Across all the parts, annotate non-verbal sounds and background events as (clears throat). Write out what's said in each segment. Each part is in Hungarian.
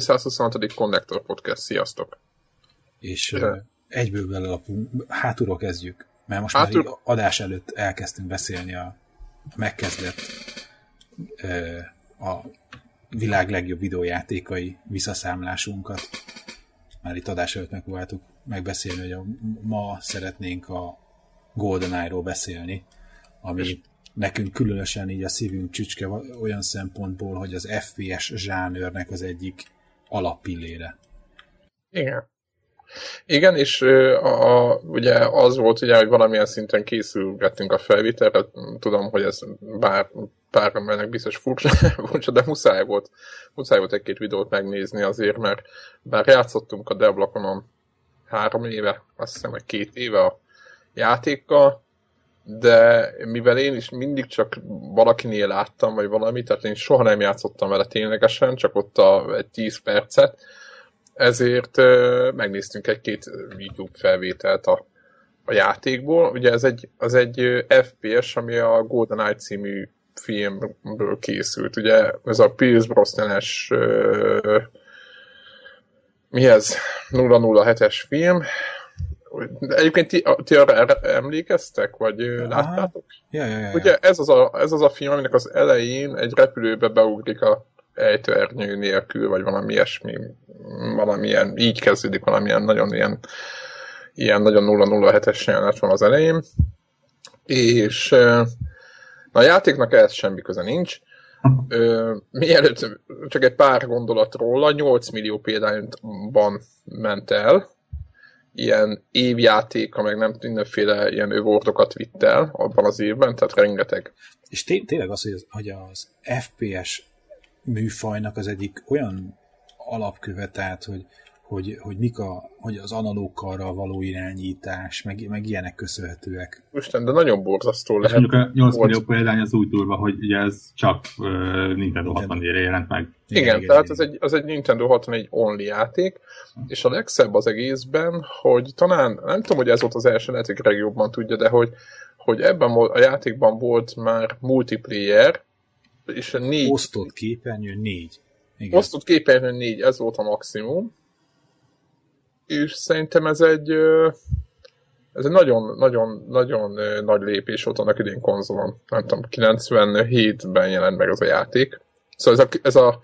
226. Connector Podcast, sziasztok! És uh, egyből belelapunk, hátulról kezdjük, mert most Hátul... már adás előtt elkezdtünk beszélni a, a megkezdett uh, a világ legjobb videójátékai visszaszámlásunkat. Már itt adás előtt megpróbáltuk megbeszélni, hogy a, ma szeretnénk a GoldenEye-ról beszélni, ami nekünk különösen így a szívünk csücske olyan szempontból, hogy az FPS zsánőrnek az egyik alappillére. Igen. Igen, és a, a, ugye az volt, ugye, hogy valamilyen szinten készülgettünk a felvételre, tudom, hogy ez bár pár embernek biztos furcsa, (laughs) furcsa, de muszáj volt, muszáj volt egy-két videót megnézni azért, mert bár játszottunk a Devlakonon három éve, azt hiszem, hogy két éve a játékkal, de mivel én is mindig csak valakinél láttam, vagy valami, tehát én soha nem játszottam vele ténylegesen, csak ott a, egy 10 percet, ezért uh, megnéztünk egy-két YouTube felvételt a, a játékból. Ugye ez egy, az egy FPS, ami a GoldenEye című filmből készült. Ugye ez a Pierce Brosnan-es mi ez? 007-es film, de egyébként ti, ti arra emlékeztek, vagy Aha. láttátok? Ja, ja, ja, Ugye ez az, a, ez az a film, aminek az elején egy repülőbe beugrik a ejtőernyő nélkül, vagy valami ilyesmi, valamilyen, így kezdődik valamilyen nagyon ilyen, ilyen nagyon 007-es jelenet van az elején, és na, a játéknak ehhez semmi köze nincs, Ö, mielőtt csak egy pár gondolat róla, 8 millió példányban ment el, ilyen évjátéka, meg nem mindenféle ilyen övordokat vitt el abban az évben, tehát rengeteg. És té- tényleg az, hogy az, hogy az FPS műfajnak az egyik olyan alapkövetelt, hogy hogy, hogy mik a, hogy az analókkal való irányítás, meg, meg ilyenek köszönhetőek. Isten, de nagyon borzasztó lehet. És mondjuk a 8 millió példány az úgy durva, hogy ugye ez csak uh, Nintendo 64-re jelent meg. Igen, igen, igen tehát igen. Az, egy, az egy Nintendo 64 only játék, és a legszebb az egészben, hogy talán, nem tudom, hogy ez volt az első, lehet, hogy legjobban tudja, de hogy, hogy ebben a játékban volt már multiplayer, és négy... Osztott képernyő négy. Igen. Osztott képernyő négy, ez volt a maximum, és szerintem ez egy ez egy nagyon, nagyon, nagyon nagy lépés volt annak idén konzolon. Nem tudom, 97-ben jelent meg az a játék. Szóval ez a, ez a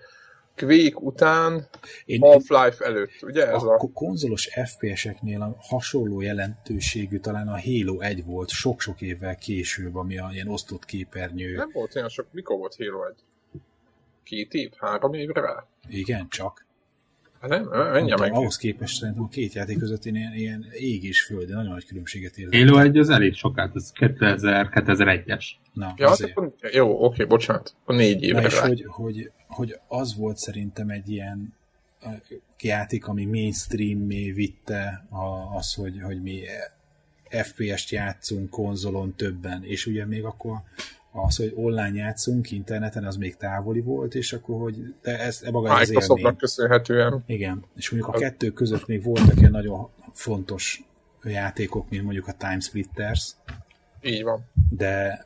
Quake után én, Half-Life előtt, ugye? Ez a, a konzolos FPS-eknél a hasonló jelentőségű talán a Halo 1 volt sok-sok évvel később, ami a ilyen osztott képernyő. Nem volt olyan sok, mikor volt Halo 1? Két év? Három évre rá? Igen, csak. Hát nem, menj meg. Ahhoz képest szerintem a két játék között én ilyen, ilyen ég és föld, nagyon nagy különbséget érzem. Halo 1 az elég sokat, ez 2000, 2001-es. Na, ja, hát akkor, jó, oké, bocsánat, a négy évre Na és hogy, hogy, hogy, az volt szerintem egy ilyen játék, ami mainstream-mé vitte a, az, hogy, hogy mi FPS-t játszunk konzolon többen, és ugye még akkor az, hogy online játszunk interneten, az még távoli volt, és akkor, hogy de ez e maga az élmény. köszönhetően. Igen, és mondjuk a kettő között még voltak ilyen nagyon fontos játékok, mint mondjuk a Time Splitters. Így van. De,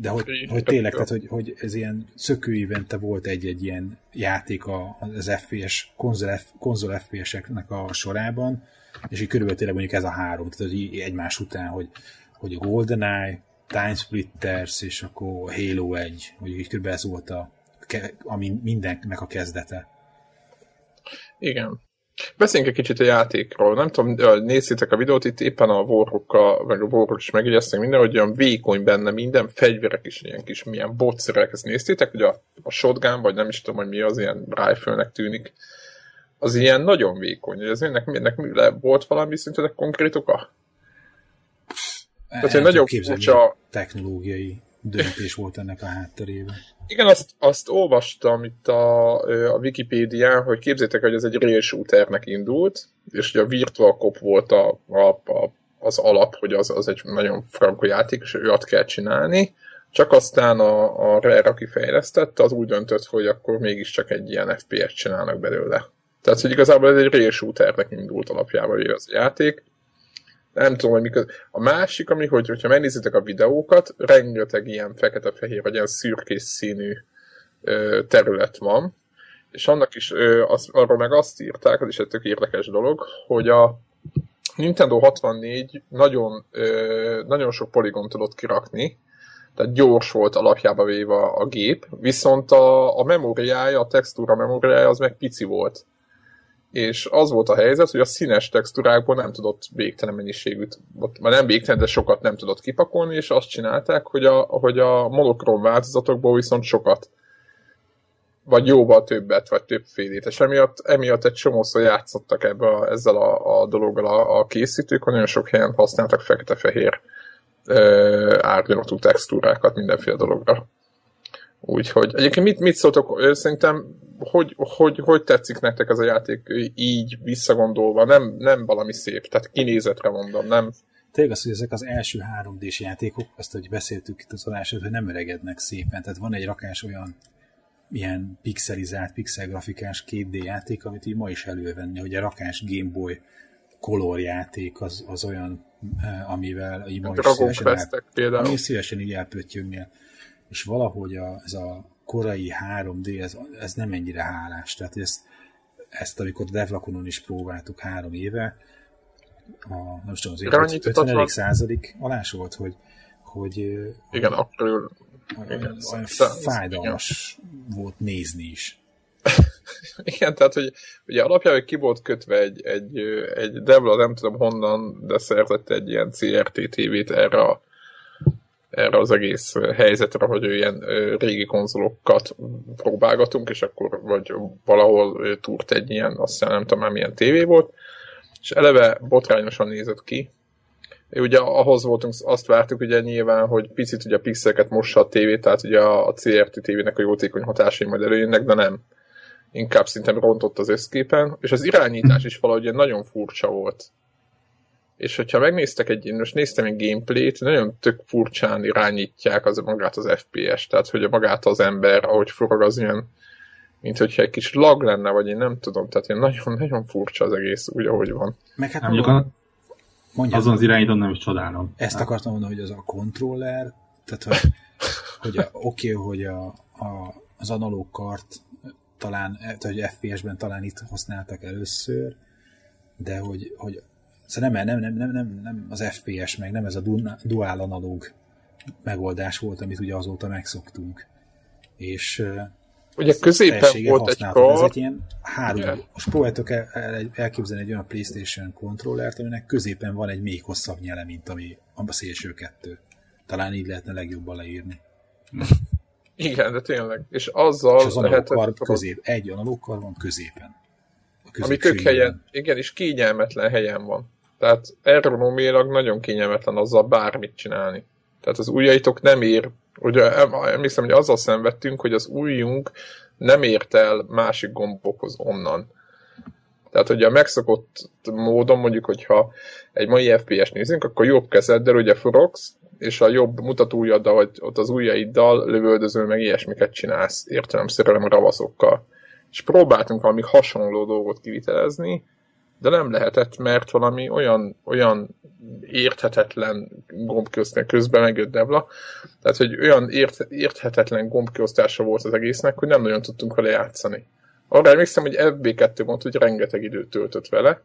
de hogy, hogy tényleg, tehát, hogy, hogy ez ilyen szökőívente volt egy-egy ilyen játék az FPS, konzol, konzol FPS-eknek a sorában, és így körülbelül tényleg mondjuk ez a három, tehát hogy egymás után, hogy, hogy a GoldenEye, Time Splitters, és akkor Halo 1, hogy így kb. ez volt a, ami mindennek a kezdete. Igen. Beszéljünk egy kicsit a játékról. Nem tudom, nézzétek a videót, itt éppen a vorrokkal, meg a vorrok is megjegyezték minden, hogy olyan vékony benne minden, fegyverek is ilyen kis milyen botszerek, ezt néztétek, hogy a, a shotgun, vagy nem is tudom, hogy mi az, ilyen rifle tűnik, az ilyen nagyon vékony. Ez ennek, ennek volt valami szerintetek konkrét oka? Tehát egy nagyobb furcsa... technológiai döntés volt ennek a hátterében. Igen, azt, azt olvastam itt a, a Wikipédián, hogy képzétek, hogy ez egy rail shooternek indult, és hogy a Virtual Cop volt a, a, a, az alap, hogy az, az egy nagyon frankó játék, és őt kell csinálni. Csak aztán a, a Rare, aki fejlesztette, az úgy döntött, hogy akkor mégiscsak egy ilyen FPS csinálnak belőle. Tehát, hogy igazából ez egy rail shooternek indult alapjában az a játék, nem tudom, hogy mikor. A másik, ami, hogy, hogyha megnézitek a videókat, rengeteg ilyen fekete-fehér, vagy ilyen szürkés színű ö, terület van, és annak is, az, arról meg azt írták, az is egy tök érdekes dolog, hogy a Nintendo 64 nagyon, nagyon sok poligont tudott kirakni, tehát gyors volt alapjába véve a gép, viszont a, a memóriája, a textúra memóriája az meg pici volt. És az volt a helyzet, hogy a színes textúrákból nem tudott végtelen mennyiségűt, már nem végtelen, de sokat nem tudott kipakolni, és azt csinálták, hogy a, hogy a monokrom változatokból viszont sokat vagy jóval többet, vagy többfélét, és emiatt, emiatt egy csomószor játszottak ebbe a, ezzel a, a dologgal a, a készítők, nagyon sok helyen használtak fekete-fehér árnyalatú textúrákat mindenféle dologra. Úgyhogy egyébként mit, mit szóltok, szerintem hogy, hogy, hogy tetszik nektek ez a játék így visszagondolva, nem, nem valami szép, tehát kinézetre mondom, nem... Tényleg az, hogy ezek az első 3D-s játékok, azt, hogy beszéltük itt az adásod, hogy nem öregednek szépen, tehát van egy rakás olyan ilyen pixelizált, pixelgrafikás 2D játék, amit így ma is elővenni, hogy a rakás Game Boy Color játék az, az olyan, amivel így ma is szívesen, el, például. Ami szívesen így elpöttyögnél. És valahogy a, ez a korai 3D, ez, ez nem ennyire hálás. Tehát ezt, ezt amikor Devlakonon is próbáltuk három éve, a, nem tudom, az 50. századik alás volt, hogy, hogy igen, akkor igen, olyan fájdalmas igen. volt nézni is. (laughs) Igen, tehát, hogy ugye alapjában ki volt kötve egy, egy, egy Devla, nem tudom honnan, de szerzett egy ilyen CRT TV-t erre, a, erre az egész helyzetre, hogy ilyen régi konzolokat próbálgatunk, és akkor vagy valahol túrt egy ilyen, azt nem tudom már milyen tévé volt, és eleve botrányosan nézett ki, Ugye ahhoz voltunk, azt vártuk ugye nyilván, hogy picit ugye a pixeleket mossa a tévé, tehát ugye a CRT tévének a jótékony hatásai majd előjönnek, de nem. Inkább szinte rontott az összképen, és az irányítás is valahogy nagyon furcsa volt. És hogyha megnéztek egy, most néztem egy gameplayt, nagyon tök furcsán irányítják az magát az FPS, tehát hogy a magát az ember, ahogy forog az ilyen, mint hogyha egy kis lag lenne, vagy én nem tudom, tehát ilyen nagyon-nagyon furcsa az egész úgy, ahogy van. Meg hát a, Mondjad, Azon az irányítom nem is csodálom. Ezt akartam mondani, hogy az a kontroller, tehát hogy, (laughs) hogy oké, okay, hogy a, a, az analóg kart talán, tehát, hogy FPS-ben talán itt használtak először, de hogy, hogy szóval nem, nem, nem, nem, nem, nem az FPS, meg nem ez a dual analóg megoldás volt, amit ugye azóta megszoktunk. És Ugye középen volt egy kar. Ez egy ilyen három. Yeah. Most próbáltok el, el, elképzelni egy olyan PlayStation kontrollert, aminek középen van egy még hosszabb nyele, mint ami a szélső kettő. Talán így lehetne legjobban leírni. (laughs) Igen, de tényleg. És azzal és az lehetett... közép, egy analókkar van középen. Ami tök helyen, igen, és kényelmetlen helyen van. Tehát ergonomilag nagyon kényelmetlen azzal bármit csinálni. Tehát az ujjaitok nem ér Ugye emlékszem, hogy azzal szenvedtünk, hogy az ujjunk nem ért el másik gombokhoz onnan. Tehát, hogy a megszokott módon, mondjuk, hogyha egy mai FPS nézünk, akkor jobb kezeddel ugye forogsz, és a jobb mutatóujjaddal, vagy ott az ujjaiddal lövöldöző, meg ilyesmiket csinálsz értelemszerűen ravaszokkal. És próbáltunk valami hasonló dolgot kivitelezni, de nem lehetett, mert valami olyan, olyan érthetetlen gombkiosztás közben megjött Devla, tehát hogy olyan ért, érthetetlen gombkiosztása volt az egésznek, hogy nem nagyon tudtunk vele játszani. Arra emlékszem, hogy FB2 mondta, hogy rengeteg időt töltött vele,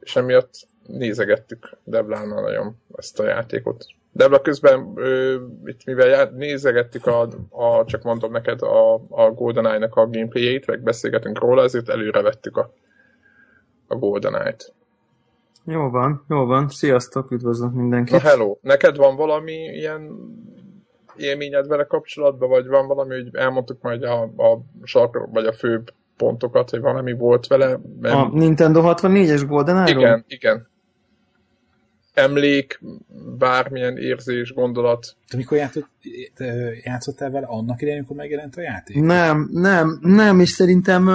és emiatt nézegettük Devlánál nagyon ezt a játékot. Devla közben, ö, itt mivel já, nézegettük a, a, csak mondom neked, a, a GoldenEye-nak a gameplayét, meg beszélgetünk róla, ezért előre vettük a a GoldenEye-t. Jó van, jó van. Sziasztok, üdvözlök mindenkit. Na hello, neked van valami ilyen élményed vele kapcsolatban, vagy van valami, hogy elmondtuk majd a, a sark, vagy a fő pontokat, hogy valami volt vele? Mert... A Nintendo 64-es GoldenEye? Igen, igen emlék, bármilyen érzés, gondolat. Te mikor játszott, játszottál vele annak idején, amikor megjelent a játék? Nem, nem, nem, és szerintem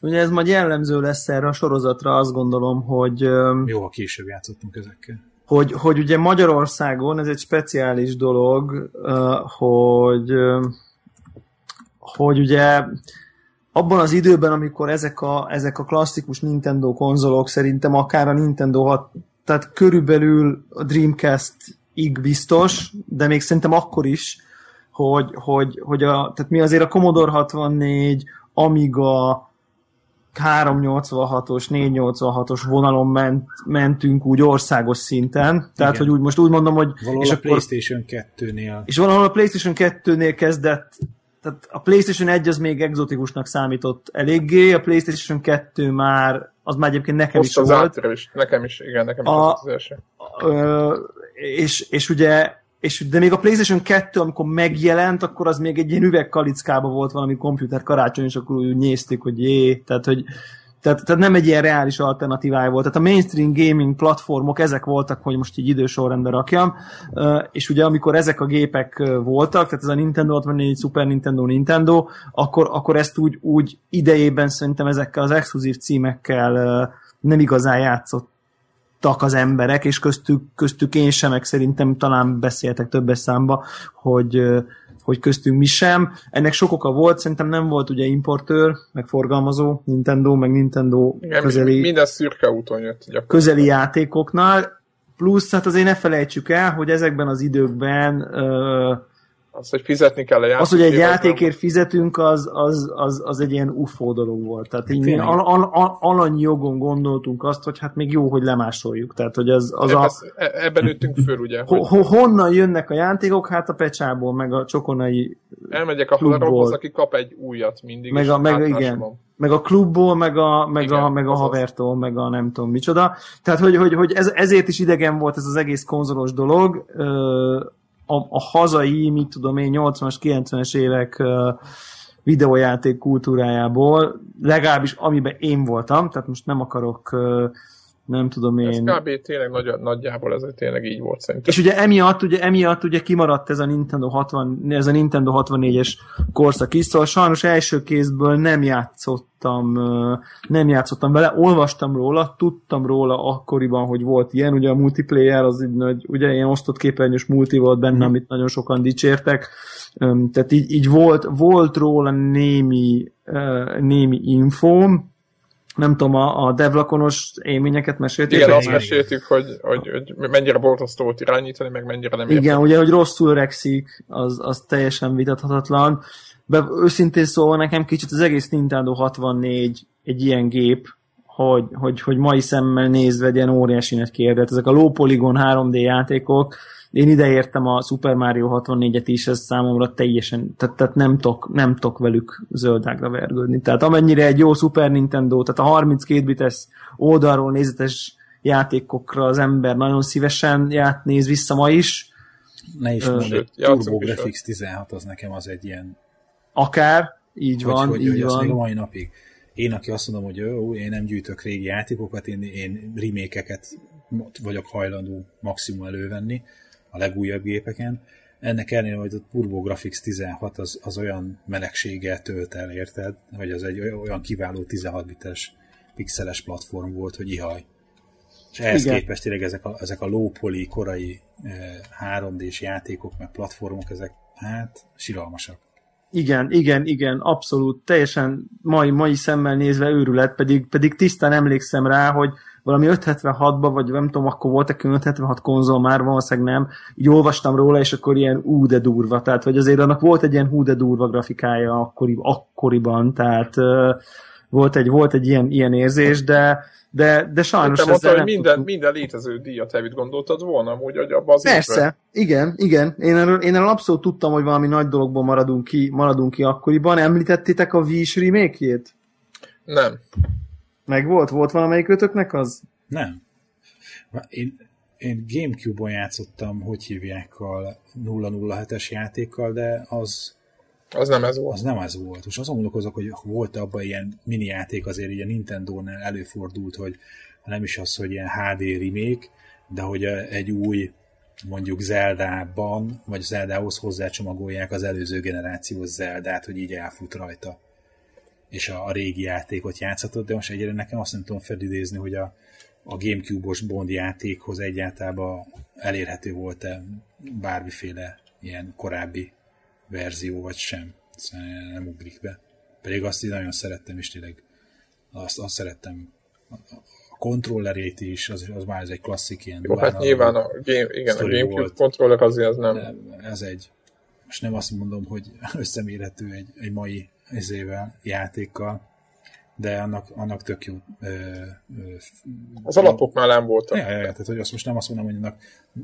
ugye ez majd jellemző lesz erre a sorozatra, azt gondolom, hogy... Jó, ha később játszottunk ezekkel. Hogy, hogy ugye Magyarországon ez egy speciális dolog, hogy hogy ugye abban az időben, amikor ezek a, ezek a klasszikus Nintendo konzolok szerintem akár a Nintendo 6 tehát körülbelül a Dreamcast-ig biztos, de még szerintem akkor is, hogy, hogy, hogy a, tehát mi azért a Commodore 64, Amiga 386-os, 486-os vonalon ment, mentünk úgy országos szinten. Tehát, Igen. hogy úgy most úgy mondom, hogy... Valahol és a akkor, PlayStation 2-nél. És valahol a PlayStation 2-nél kezdett tehát a PlayStation 1 az még exotikusnak számított eléggé, a PlayStation 2 már, az már egyébként nekem Most is az volt. Is. Nekem is, igen, nekem a, is az, az első. Ö, és, és ugye és de még a PlayStation 2, amikor megjelent, akkor az még egy ilyen üvegkalickába volt valami komputer karácsony, és akkor úgy nézték, hogy jé, tehát hogy tehát, tehát nem egy ilyen reális alternatívája volt. Tehát a mainstream gaming platformok ezek voltak, hogy most így idősorrendbe rakjam, és ugye amikor ezek a gépek voltak, tehát ez a Nintendo 64, Super Nintendo, Nintendo, akkor, akkor ezt úgy, úgy idejében szerintem ezekkel az exkluzív címekkel nem igazán játszott az emberek, és köztük, köztük én sem, meg szerintem talán beszéltek többes számba, hogy, hogy köztünk mi sem. Ennek sok oka volt, szerintem nem volt ugye importőr, meg forgalmazó, Nintendo, meg Nintendo Igen, közeli... Minden szürke úton jött. Közeli játékoknál, plusz hát azért ne felejtsük el, hogy ezekben az időkben uh, az, hogy fizetni kell a játékért. Az, hogy egy játékért fizetünk, az, az, az, az egy ilyen ufó dolog volt. Tehát így mi al, al, al, alany jogon gondoltunk azt, hogy hát még jó, hogy lemásoljuk. Tehát, hogy az, az a... E- ebben nőttünk föl, ugye? Ho, honnan jönnek a játékok? Hát a pecsából, meg a csokonai Elmegyek a haverokhoz, aki kap egy újat mindig. Meg a, meg, igen. Van. Meg a klubból, meg a, meg igen, a, meg a havertól, meg a nem tudom micsoda. Tehát, hogy, hogy, hogy ez, ezért is idegen volt ez az egész konzolos dolog. A, a hazai, mit tudom én, 80-as, 90-es évek videójáték kultúrájából, legalábbis amiben én voltam, tehát most nem akarok uh, nem tudom én. Ez kb. tényleg nagy, nagyjából ez tényleg így volt szerintem. És ugye emiatt, ugye, emiatt ugye kimaradt ez a Nintendo 60, ez a Nintendo 64-es korszak is, szóval sajnos első kézből nem játszottam, nem játszottam vele, olvastam róla, tudtam róla akkoriban, hogy volt ilyen, ugye a multiplayer az egy nagy, ugye ilyen osztott képernyős multi volt benne, mm. amit nagyon sokan dicsértek, tehát így, így volt, volt róla némi, némi infóm, nem tudom, a, a devlakonos élményeket meséltük. Igen, azt meséltük, hogy, hogy, hogy mennyire borzasztó volt irányítani, meg mennyire nem Igen, értem. ugye, hogy rosszul öregszik, az, az teljesen vitathatatlan. De őszintén szóval nekem kicsit az egész Nintendo 64 egy ilyen gép, hogy, hogy, hogy mai szemmel nézve egy ilyen óriási nagy kérdet. Ezek a low polygon 3D játékok, én ide értem a Super Mario 64-et is, ez számomra teljesen, tehát, tehát nem, tok, nem tok velük zöldágra vergődni. Tehát amennyire egy jó Super Nintendo, tehát a 32 bites oldalról nézetes játékokra az ember nagyon szívesen ját, néz vissza ma is. Ne is mondd, hogy Turbo Graphics 16 az nekem az egy ilyen... Akár, így hogy, van, hogy, így hogy van. még a mai napig. Én, aki azt mondom, hogy jó, én nem gyűjtök régi játékokat, én, én remékeket vagyok hajlandó maximum elővenni, a legújabb gépeken. Ennek ellenére, hogy a TurboGrafx 16 az, az olyan melegséggel tölt el, érted? Hogy az egy olyan kiváló 16 bites pixeles platform volt, hogy ihaj. És ehhez Igen. képest tényleg ezek a, ezek a low poly korai eh, 3D-s játékok, meg platformok, ezek hát siralmasak. Igen, igen, igen, abszolút, teljesen mai, mai szemmel nézve őrület, pedig, pedig tisztán emlékszem rá, hogy valami 576-ban, vagy nem tudom, akkor volt egy 576 konzol már, valószínűleg nem, így olvastam róla, és akkor ilyen ú, de durva, tehát hogy azért annak volt egy ilyen hú, de durva grafikája akkori, akkoriban, tehát uh, volt egy, volt egy ilyen, ilyen érzés, de, de, de sajnos Te mondta, hogy minden, minden létező díjat elvitt gondoltad volna, hogy abban az Persze, igen, igen. Én erről, én erről abszolút tudtam, hogy valami nagy dologból maradunk ki, maradunk ki akkoriban. Említettétek a Wii-s remake-jét? Nem. Meg volt? Volt valamelyik ötöknek az? Nem. Én, én Gamecube-on játszottam, hogy hívják a 007-es játékkal, de az az nem ez volt. Az nem ez volt. Most azon gondolkozok, hogy volt abban ilyen mini játék, azért így a Nintendo-nál előfordult, hogy nem is az, hogy ilyen HD remake, de hogy egy új mondjuk Zelda-ban, vagy Zeldához hozzácsomagolják az előző generációs Zeldát, hogy így elfut rajta és a, a régi játékot játszhatod, de most egyre nekem azt nem tudom felidézni, hogy a, a Gamecube-os Bond játékhoz egyáltalán elérhető volt-e bármiféle ilyen korábbi verzió, vagy sem. Szóval nem ugrik be. Pedig azt így nagyon szerettem, és tényleg azt, azt szerettem a kontrollerét is, az, az már ez egy klasszik ilyen. Jó, hát nyilván a, game, igen, a Gamecube kontroller azért az nem. Ez egy, most nem azt mondom, hogy (laughs) összemérhető egy, egy mai ezével, játékkal, de annak, annak tök jó. Ö, ö, az alapoknál nem voltak. Ja, ja, ja, tehát hogy azt most nem azt mondom, hogy annak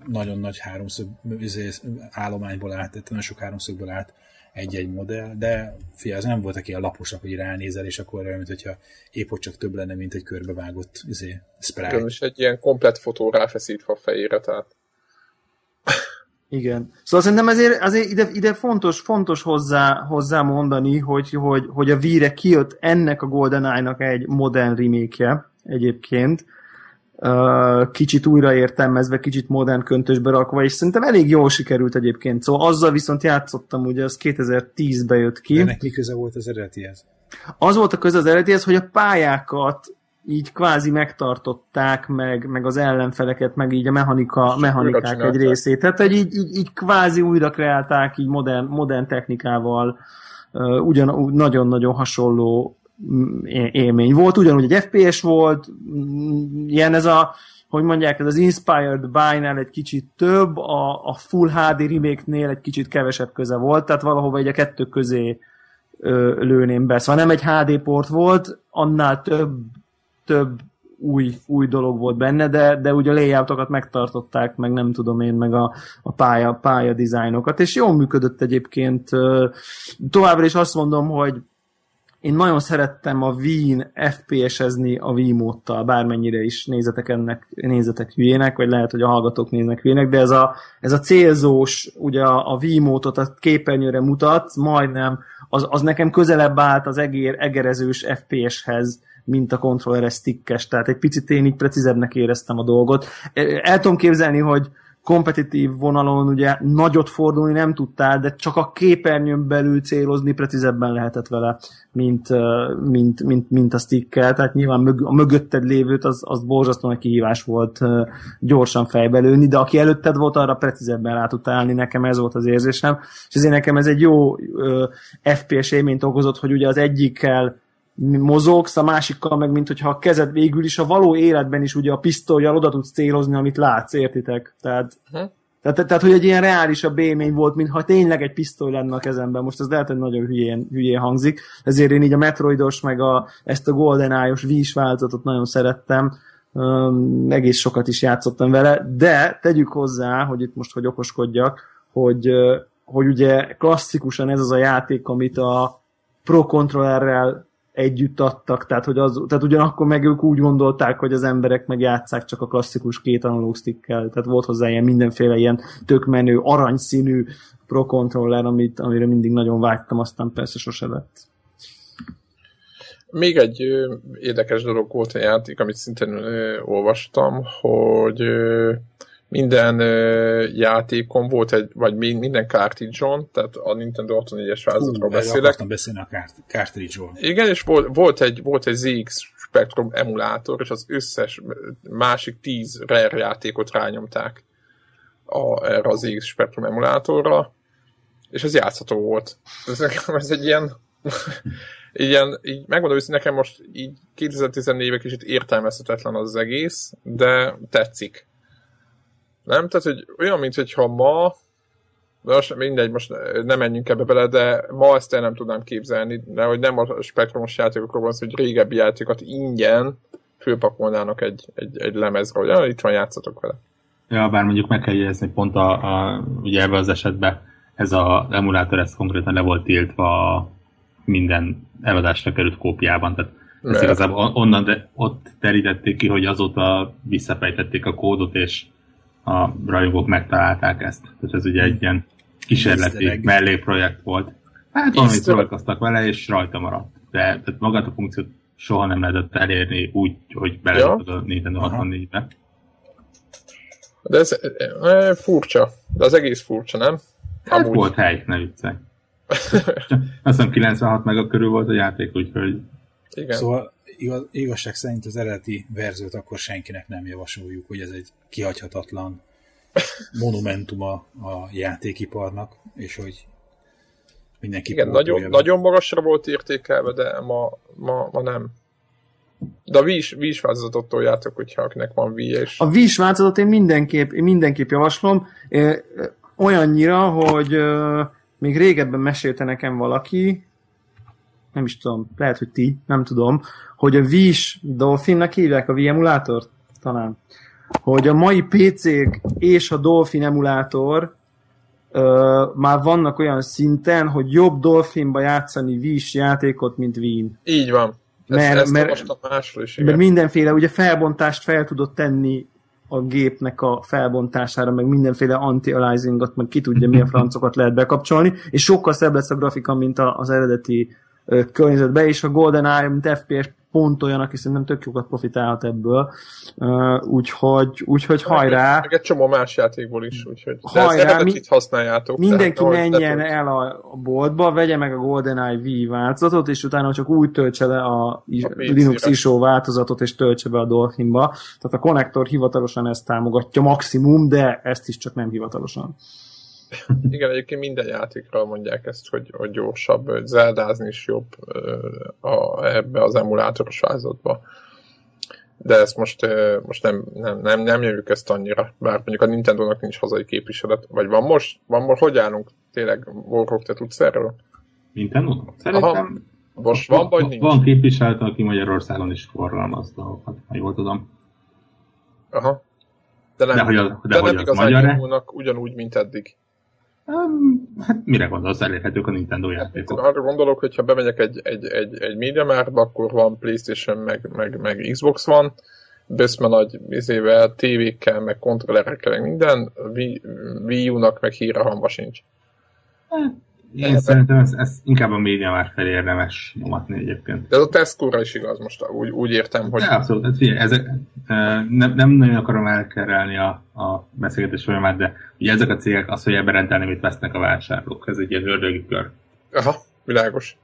nagyon nagy háromszög izé, állományból állt, tehát nagyon sok háromszögből állt egy-egy modell, de fia, az nem voltak ilyen laposak, hogy ránézel, és akkor olyan, mint hogyha épp hogy csak több lenne, mint egy körbevágott izé, sprite. Igen, és egy ilyen komplet fotó ráfeszítve a fejére, tehát igen. Szóval szerintem ezért, azért ide, ide fontos, fontos hozzá, hozzá mondani, hogy, hogy, hogy a víre kijött ennek a GoldenEye-nak egy modern remake egyébként, kicsit újraértelmezve, kicsit modern köntösbe rakva, és szerintem elég jól sikerült egyébként. Szóval azzal viszont játszottam, ugye az 2010-ben jött ki. De neki köze volt az eredetihez? Az volt a köze az eredetihez, hogy a pályákat így kvázi megtartották, meg, meg az ellenfeleket, meg így a mechanika, mechanikák egy részét. Tehát, hogy így, így, így kvázi újra kreálták így modern, modern technikával, uh, ugyan nagyon-nagyon hasonló mm, élmény volt. Ugyanúgy egy FPS volt, mm, ilyen ez a, hogy mondják, ez az Inspired by egy kicsit több, a, a Full HD remake-nél egy kicsit kevesebb köze volt, tehát valahova egy a kettő közé ö, lőném be. Szóval nem egy HD port volt, annál több több új, új dolog volt benne, de, de ugye a layoutokat megtartották, meg nem tudom én, meg a, a pálya, pálya dizájnokat, és jól működött egyébként. Továbbra is azt mondom, hogy én nagyon szerettem a Wien FPS-ezni a Wii módtal, bármennyire is nézetek ennek, nézetek hülyének, vagy lehet, hogy a hallgatók néznek hülyének, de ez a, ez a célzós, ugye a, a Wii módot a képernyőre mutat, majdnem, az, az nekem közelebb állt az egér, egerezős FPS-hez, mint a kontrolleres stickes, tehát egy picit én így precízebbnek éreztem a dolgot. El tudom képzelni, hogy kompetitív vonalon ugye nagyot fordulni nem tudtál, de csak a képernyőn belül célozni precízebben lehetett vele, mint, mint, mint, mint a stickkel, tehát nyilván a mögötted lévőt az, az borzasztóan egy kihívás volt gyorsan fejbe lőni, de aki előtted volt, arra precízebben rá tudtál állni, nekem ez volt az érzésem, és ezért nekem ez egy jó FPS élményt okozott, hogy ugye az egyikkel mozogsz, a másikkal meg, mint hogyha a kezed végül is a való életben is ugye a pisztolyjal oda tudsz célozni, amit látsz, értitek? Tehát, uh-huh. tehát, tehát, hogy egy ilyen reálisabb élmény volt, mintha tényleg egy pisztoly lenne a kezemben. Most ez lehet, hogy nagyon hülyén, hülyén hangzik, ezért én így a Metroidos, meg a, ezt a GoldenEye-os Wii-s változatot nagyon szerettem, um, egész sokat is játszottam vele, de tegyük hozzá, hogy itt most, hogy okoskodjak, hogy, hogy ugye klasszikusan ez az a játék, amit a Pro Controllerrel együtt adtak, tehát, hogy az, tehát ugyanakkor meg ők úgy gondolták, hogy az emberek meg játszák csak a klasszikus két analóg stickkel, tehát volt hozzá ilyen mindenféle ilyen tök menő, aranyszínű Pro Controller, amit, amire mindig nagyon vágytam, aztán persze sose lett. Még egy ö, érdekes dolog volt a játék, amit szintén ö, olvastam, hogy ö, minden ö, játékon volt egy, vagy minden cartridge-on, tehát a Nintendo 64-es változatról beszélek. Beszélni a cartridge-ról. Igen, és volt, volt, egy, volt egy ZX Spectrum emulátor, és az összes másik 10 Rare játékot rányomták a, erre az ZX Spectrum emulátorra, és ez játszható volt. Ez nekem ez egy ilyen (laughs) ilyen, így megmondom hogy nekem most így 2014-ben kicsit értelmezhetetlen az egész, de tetszik. Nem? Tehát, hogy olyan, mint hogyha ma, de most mindegy, most nem menjünk ebbe bele, de ma ezt el nem tudnám képzelni, de hogy nem a spektrumos játékokról van szó, hogy régebbi játékokat ingyen főpakolnának egy, egy, egy lemezre, hogy itt van, játszatok vele. Ja, bár mondjuk meg kell jegyezni, pont a, a, ugye ebben az esetben ez az emulátor, ez konkrétan le volt tiltva minden eladásra került kópiában, tehát ezt igazából onnan de ott terítették ki, hogy azóta visszafejtették a kódot, és a rajongók megtalálták ezt. Tehát ez ugye egy ilyen kísérleti mellékprojekt volt. Hát valamit próbálkoztak vele, és rajta maradt. De tehát magát a funkciót soha nem lehetett elérni úgy, hogy bele ja. a Nintendo 64-be. De ez e, furcsa. De az egész furcsa, nem? Hát Amúgy. volt hely, ne viccelj. (laughs) Azt hiszem 96 meg a körül volt a játék, úgyhogy... Igen. Szóval igaz, igazság szerint az eredeti verziót akkor senkinek nem javasoljuk, hogy ez egy kihagyhatatlan (laughs) monumentum a, játékiparnak, és hogy mindenki Igen, nagyon, nagyon magasra volt értékelve, de ma, ma, ma nem. De a Wii is, változatot toljátok, hogyha akinek van Wii és... A Wii is változatot én mindenképp, én mindenképp javaslom, olyannyira, hogy még régebben mesélte nekem valaki, nem is tudom, lehet, hogy ti, nem tudom, hogy a Wish Dolphinnak hívják a Wii emulátort? Talán. Hogy a mai PC-k és a Dolphin emulátor ö, már vannak olyan szinten, hogy jobb Dolphinba játszani Wish játékot, mint Wien. Így van. Mert, ezt, ezt mert, másról is, mert mindenféle ugye felbontást fel tudott tenni a gépnek a felbontására, meg mindenféle anti-aliasingot, meg ki tudja milyen francokat lehet bekapcsolni, és sokkal szebb lesz a grafika, mint az eredeti környezetben, és a GoldenEye, mint FPS pont olyan, aki szerintem tök jókat profitálhat ebből. Úgyhogy, úgyhogy hajrá! Meg egy csomó más játékból is, úgyhogy hajrá, mi, használjátok. Mindenki tehát, menjen el a, a boltba, vegye meg a GoldenEye V változatot, és utána csak úgy töltse le a, a Linux ISO változatot, és töltse be a Dolphinba. Tehát a konnektor hivatalosan ezt támogatja maximum, de ezt is csak nem hivatalosan. Igen, egyébként minden játékra mondják ezt, hogy, hogy gyorsabb, hogy zeldázni is jobb a, ebbe az emulátoros változatba. De ezt most, most nem, nem, nem, nem jövjük ezt annyira, bár mondjuk a Nintendo-nak nincs hazai képviselet. Vagy van most? Van most? Hogy állunk? Tényleg, Warhawk, te tudsz erről? Nintendo? Szerintem... Aha, most van, vagy nincs? Van képviselet, aki Magyarországon is forgalmaz dolgokat, ha jól tudom. Aha. De nem, de, hogy az, de, de hogy nem az magyar ugyanúgy, mint eddig. Hát mire gondolsz, elérhetők a Nintendo játékok? Arra gondolok, hogy ha bemegyek egy, egy, egy, egy Media Martba, akkor van Playstation, meg, meg, meg Xbox van, böszme nagy izével, tévékkel, meg kontrollerekkel, meg minden, Wii, Wii U-nak meg híre hamba sincs. Hát, én de szerintem ez, ez inkább a média már felé érdemes nyomatni egyébként. De ez a tesco is igaz most, úgy, úgy értem, hogy... De abszolút, hát figyelj, ezek, nem, nem nagyon akarom elkerelni a, a beszélgetés folyamát, de ugye ezek a cégek az, hogy ebben rendelni, mit vesznek a vásárlók. Ez egy ilyen ördögi kör. Aha, világos.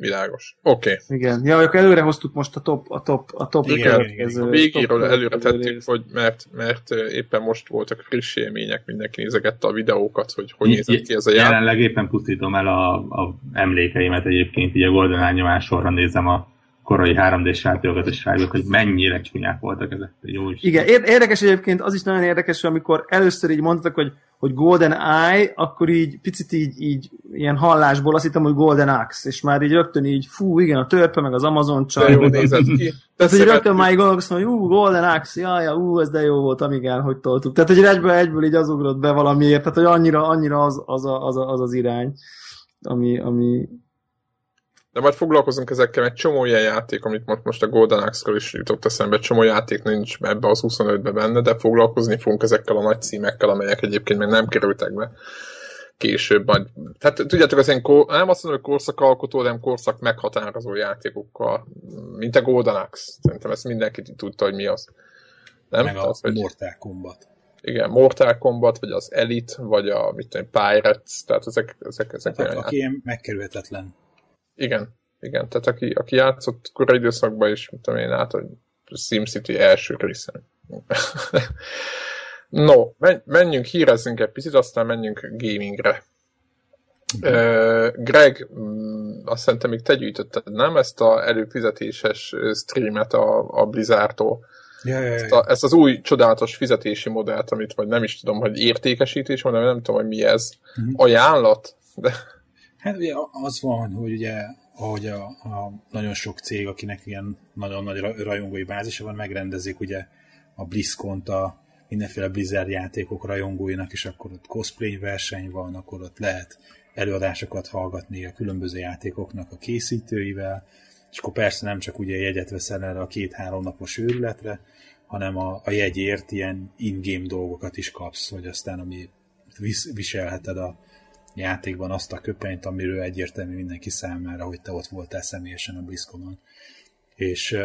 Világos. Oké. Okay. Igen. Ja, akkor előre hoztuk most a top, a top, a top igen, igen. A végéről előre tettük, hogy mert, mert éppen most voltak friss élmények, mindenki nézegette a videókat, hogy hogy nézett ki ez a játék. Jelenleg éppen pusztítom el a, a emlékeimet egyébként, így a Golden nyomás sorra nézem a korai 3D-s játékokat, és rájövök, hogy mennyire csúnyák voltak ezek. Jó is. Igen, érdekes egyébként, az is nagyon érdekes, hogy amikor először így mondtak, hogy hogy Golden Eye, akkor így picit így, így ilyen hallásból azt hittem, hogy Golden Axe, és már így rögtön így, fú, igen, a törpe, meg az Amazon csaj. jó nézett ki. Tehát, hogy rögtön már így gondolkoztam, hogy ú, Golden Axe, jaj, ja, ú, ez de jó volt, amigán, hogy toltuk. Tehát, hogy egyből, egyből így az ugrott be valamiért, tehát, hogy annyira, annyira az az, a, az, a, az, az irány, ami, ami, de majd foglalkozunk ezekkel, egy csomó ilyen játék, amit most, most a Golden Axe-ről is jutott eszembe, csomó játék nincs ebbe az 25-be benne, de foglalkozni fogunk ezekkel a nagy címekkel, amelyek egyébként még nem kerültek be később. Majd, tehát tudjátok, az én kor, nem azt mondom, hogy korszakalkotó, de nem korszak meghatározó játékokkal, mint a Golden Axe. Szerintem ezt mindenki tudta, hogy mi az. Nem? Meg a hogy... Mortal Kombat. Igen, Mortal Kombat, vagy az Elite, vagy a mit tudom, Pirates, tehát ezek, ezek, ezek tehát olyan aki ilyen megkerülhetetlen igen, igen. Tehát aki, aki játszott korai időszakban is, mint tudom én át, hogy SimCity első részen. (laughs) no, menjünk, hírezzünk egy picit, aztán menjünk gamingre. Uh, Greg, mm, azt szerintem még te gyűjtötted, nem? Ezt a előfizetéses streamet a, a Blizzardtól. Ja, ja, ja. Ezt, a, ezt az új csodálatos fizetési modellt, amit vagy nem is tudom, hogy értékesítés, mondom, nem tudom, hogy mi ez. Uh-huh. Ajánlat? De Hát ugye az van, hogy ugye ahogy a, a nagyon sok cég, akinek ilyen nagyon nagy rajongói bázisa van, megrendezik ugye a blizzcon a mindenféle Blizzard játékok rajongóinak, és akkor ott cosplay verseny van, akkor ott lehet előadásokat hallgatni a különböző játékoknak a készítőivel, és akkor persze nem csak ugye jegyet veszel erre a két-három napos őrületre, hanem a, a jegyért ilyen in-game dolgokat is kapsz, hogy aztán ami viselheted a, játékban azt a köpenyt, amiről egyértelmű mindenki számára, hogy te ott voltál személyesen a BlizzConon. És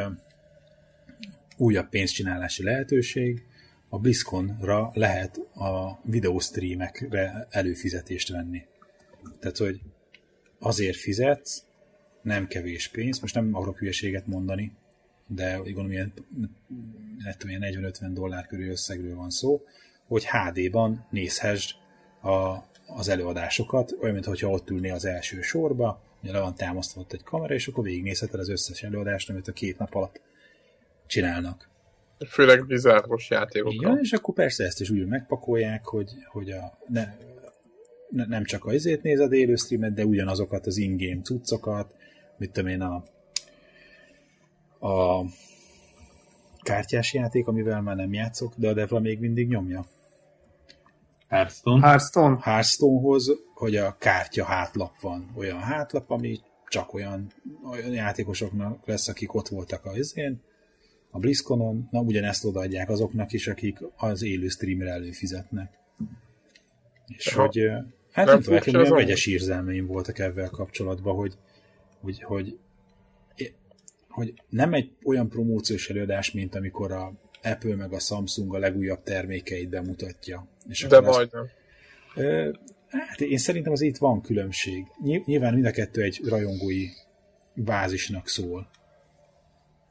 újabb pénzcsinálási lehetőség, a BlizzConra lehet a videostreamekre előfizetést venni. Tehát, hogy azért fizetsz, nem kevés pénz, most nem akarok hülyeséget mondani, de úgy gondolom, ilyen, ilyen 40-50 dollár körül összegről van szó, hogy HD-ban nézhessd a az előadásokat, olyan, mintha ott ülnél az első sorba, le van támasztva ott egy kamera, és akkor végignézheted az összes előadást, amit a két nap alatt csinálnak. Főleg bizárros játékokkal. Igen, és akkor persze ezt is úgy megpakolják, hogy, hogy a, ne, nem csak a izét nézed élő streamet, de ugyanazokat az in-game cuccokat, mit tudom én, a, a kártyás játék, amivel már nem játszok, de a Devla még mindig nyomja. Hearthstone. Hearthstone. Hearthstonehoz, hogy a kártya hátlap van. Olyan hátlap, ami csak olyan, olyan játékosoknak lesz, akik ott voltak az izén, a BlizzConon, na ugyanezt odaadják azoknak is, akik az élő streamre előfizetnek. És ja. hogy, hát nem, nem tudom, nekem olyan vegyes érzelmeim voltak ebben kapcsolatban, hogy, hogy, hogy, hogy nem egy olyan promóciós előadás, mint amikor a Apple meg a Samsung a legújabb termékeit bemutatja. És De majdnem. Hát én szerintem az itt van különbség. Nyilván mind a kettő egy rajongói bázisnak szól.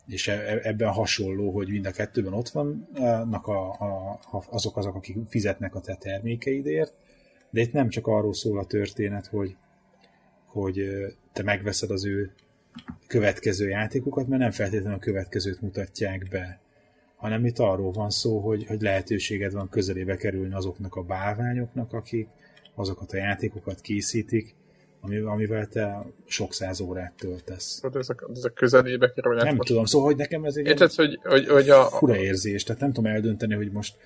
És e, e, ebben hasonló, hogy mind a kettőben ott vannak a, a, azok azok, akik fizetnek a te termékeidért, de itt nem csak arról szól a történet, hogy, hogy te megveszed az ő következő játékokat, mert nem feltétlenül a következőt mutatják be, hanem itt arról van szó, hogy, hogy lehetőséged van közelébe kerülni azoknak a bálványoknak, akik azokat a játékokat készítik, amivel te sok száz órát töltesz. Hát ezek, ezek közelébe kerülnek. Nem most... tudom, szóval hogy nekem ez egy Érted, hogy, hogy, hogy a... fura érzés, tehát nem tudom eldönteni, hogy most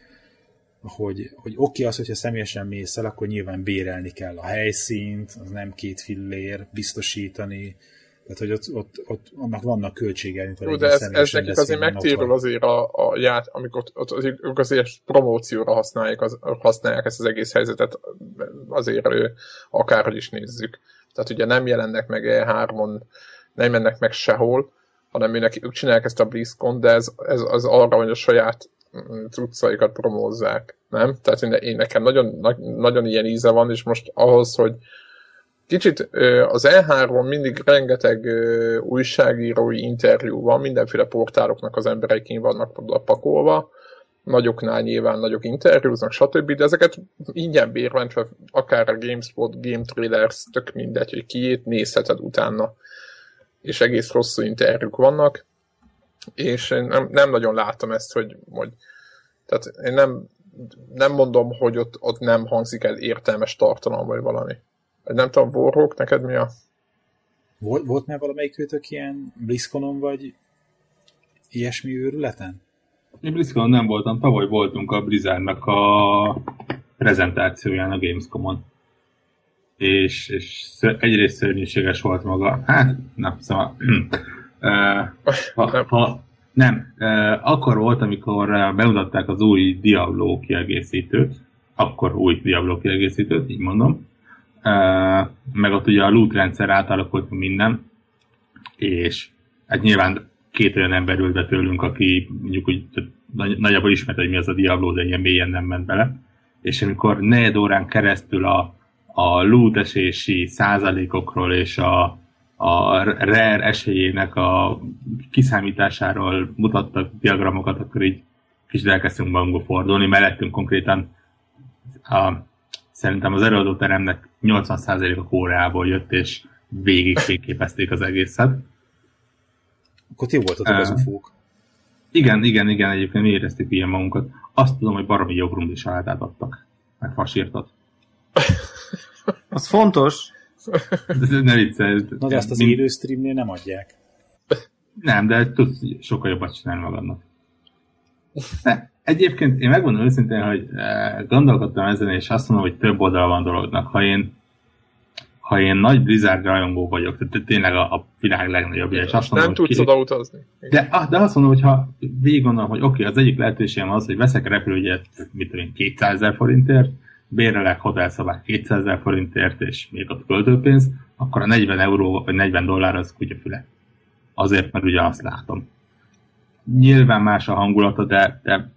hogy, hogy oké okay, az, hogyha személyesen mész el, akkor nyilván bérelni kell a helyszínt, az nem két fillér, biztosítani, tehát, hogy ott, ott, ott annak vannak költségei, Jó, de ez, ez nekik azért megtérül azért a, a ját, amikor ott, ott azért promócióra használják, az, használják ezt az egész helyzetet, azért akárhogy is nézzük. Tehát ugye nem jelennek meg E3-on, nem mennek meg sehol, hanem őnek, ők csinálják ezt a BlizzCon, de ez, ez az arra, hogy a saját mm, cuccaikat promózzák, nem? Tehát én, nekem nagyon, nagyon ilyen íze van, és most ahhoz, hogy kicsit az E3-on mindig rengeteg újságírói interjú van, mindenféle portáloknak az emberek vannak oda pakolva, nagyoknál nyilván nagyok interjúznak, stb., de ezeket ingyen bérmentve, akár a GameSpot, Game Trailers, tök mindegy, hogy kiét nézheted utána. És egész rosszú interjúk vannak, és én nem, nem nagyon látom ezt, hogy, hogy tehát én nem, nem mondom, hogy ott, ott nem hangzik el értelmes tartalom, vagy valami. Nem tudom, Warhawk, neked mi a... Volt, volt már valamelyik őtök ilyen BlizzConon, vagy ilyesmi őrületen? Én BlizzConon nem voltam, tavaly voltunk a Blizzardnak a prezentációján a Gamescomon. És, és egyrészt szörnyűséges volt maga. (laughs) Hát, nem, szóval... (clears throat) ha, ha, nem, akkor volt, amikor bemutatták az új Diablo kiegészítőt, akkor új Diablo kiegészítőt, így mondom, meg ott ugye a loot rendszer átalakult minden, és hát nyilván két olyan ember ült be tőlünk, aki mondjuk úgy nagyjából ismerte, hogy mi az a Diablo, de ilyen mélyen nem ment bele. És amikor negyed órán keresztül a, a loot esési százalékokról és a, a rare esélyének a kiszámításáról mutattak diagramokat, akkor így kicsit elkezdtünk magunkba fordulni, mellettünk konkrétan a szerintem az előadóteremnek 80%-a Koreából jött, és végig fényképezték az egészet. Akkor ti voltatok uh, az ufók. Igen, igen, igen, egyébként mi éreztük ilyen magunkat. Azt tudom, hogy baromi jogrum is adtak. Meg fasírtat. (laughs) az fontos. De ne viccelj. Na de azt az élő streamnél nem adják. Nem, de tudsz sokkal jobbat csinálni magadnak. De, Egyébként én megmondom őszintén, hogy eh, gondolkodtam ezen, és azt mondom, hogy több oldal van dolognak. Ha én, ha én nagy Blizzard rajongó vagyok, tehát tényleg a, a világ legnagyobb, és azt mondom, Nem tudsz oda utazni. De, ah, de azt mondom, hogy ha végig gondolom, hogy oké, okay, az egyik lehetőségem az, hogy veszek repülőgyet, mit tudom 200 ezer forintért, bérelek hotelszobát 200 ezer forintért, és még ott költőpénz, akkor a 40 euró vagy 40 dollár az kutyafüle. Azért, mert ugye azt látom. Nyilván más a hangulata, de, de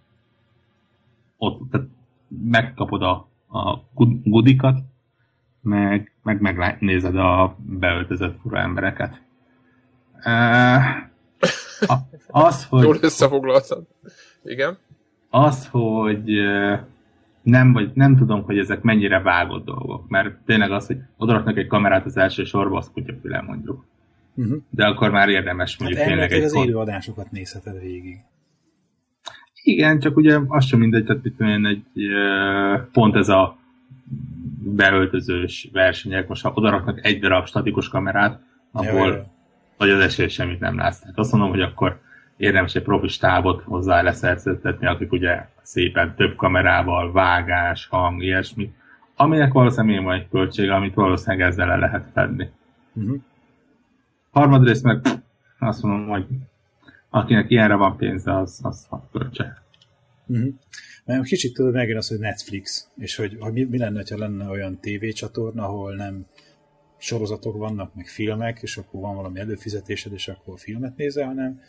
ott tehát megkapod a, a gudikat, meg, meg megnézed a beöltözött fura embereket. Uh, az, (laughs) hogy... Jól összefoglaltad. Igen. Az, hogy nem, vagy nem tudom, hogy ezek mennyire vágott dolgok, mert tényleg az, hogy odaraknak egy kamerát az első sorba, az kutyafüle mondjuk. Uh-huh. De akkor már érdemes mondjuk hát tényleg egy... az élőadásokat nézheted végig. Igen, csak ugye az sem mindegy, tehát itt egy pont ez a beöltözős versenyek, most ha odaraknak egy darab statikus kamerát, abból vagy az esély semmit nem látsz. Tehát azt mondom, hogy akkor érdemes egy profi stábot hozzá leszerződtetni, akik ugye szépen több kamerával, vágás, hang, ilyesmi, aminek valószínűleg van egy költsége, amit valószínűleg ezzel le lehet fedni. Uh-huh. Harmadrészt meg azt mondom, hogy akinek ilyenre van pénze, az, az költse. Uh-huh. Kicsit tudod megjön az, hogy Netflix, és hogy, hogy mi, mi lenne, ha lenne olyan tévécsatorna, ahol nem sorozatok vannak, meg filmek, és akkor van valami előfizetésed, és akkor filmet nézel, hanem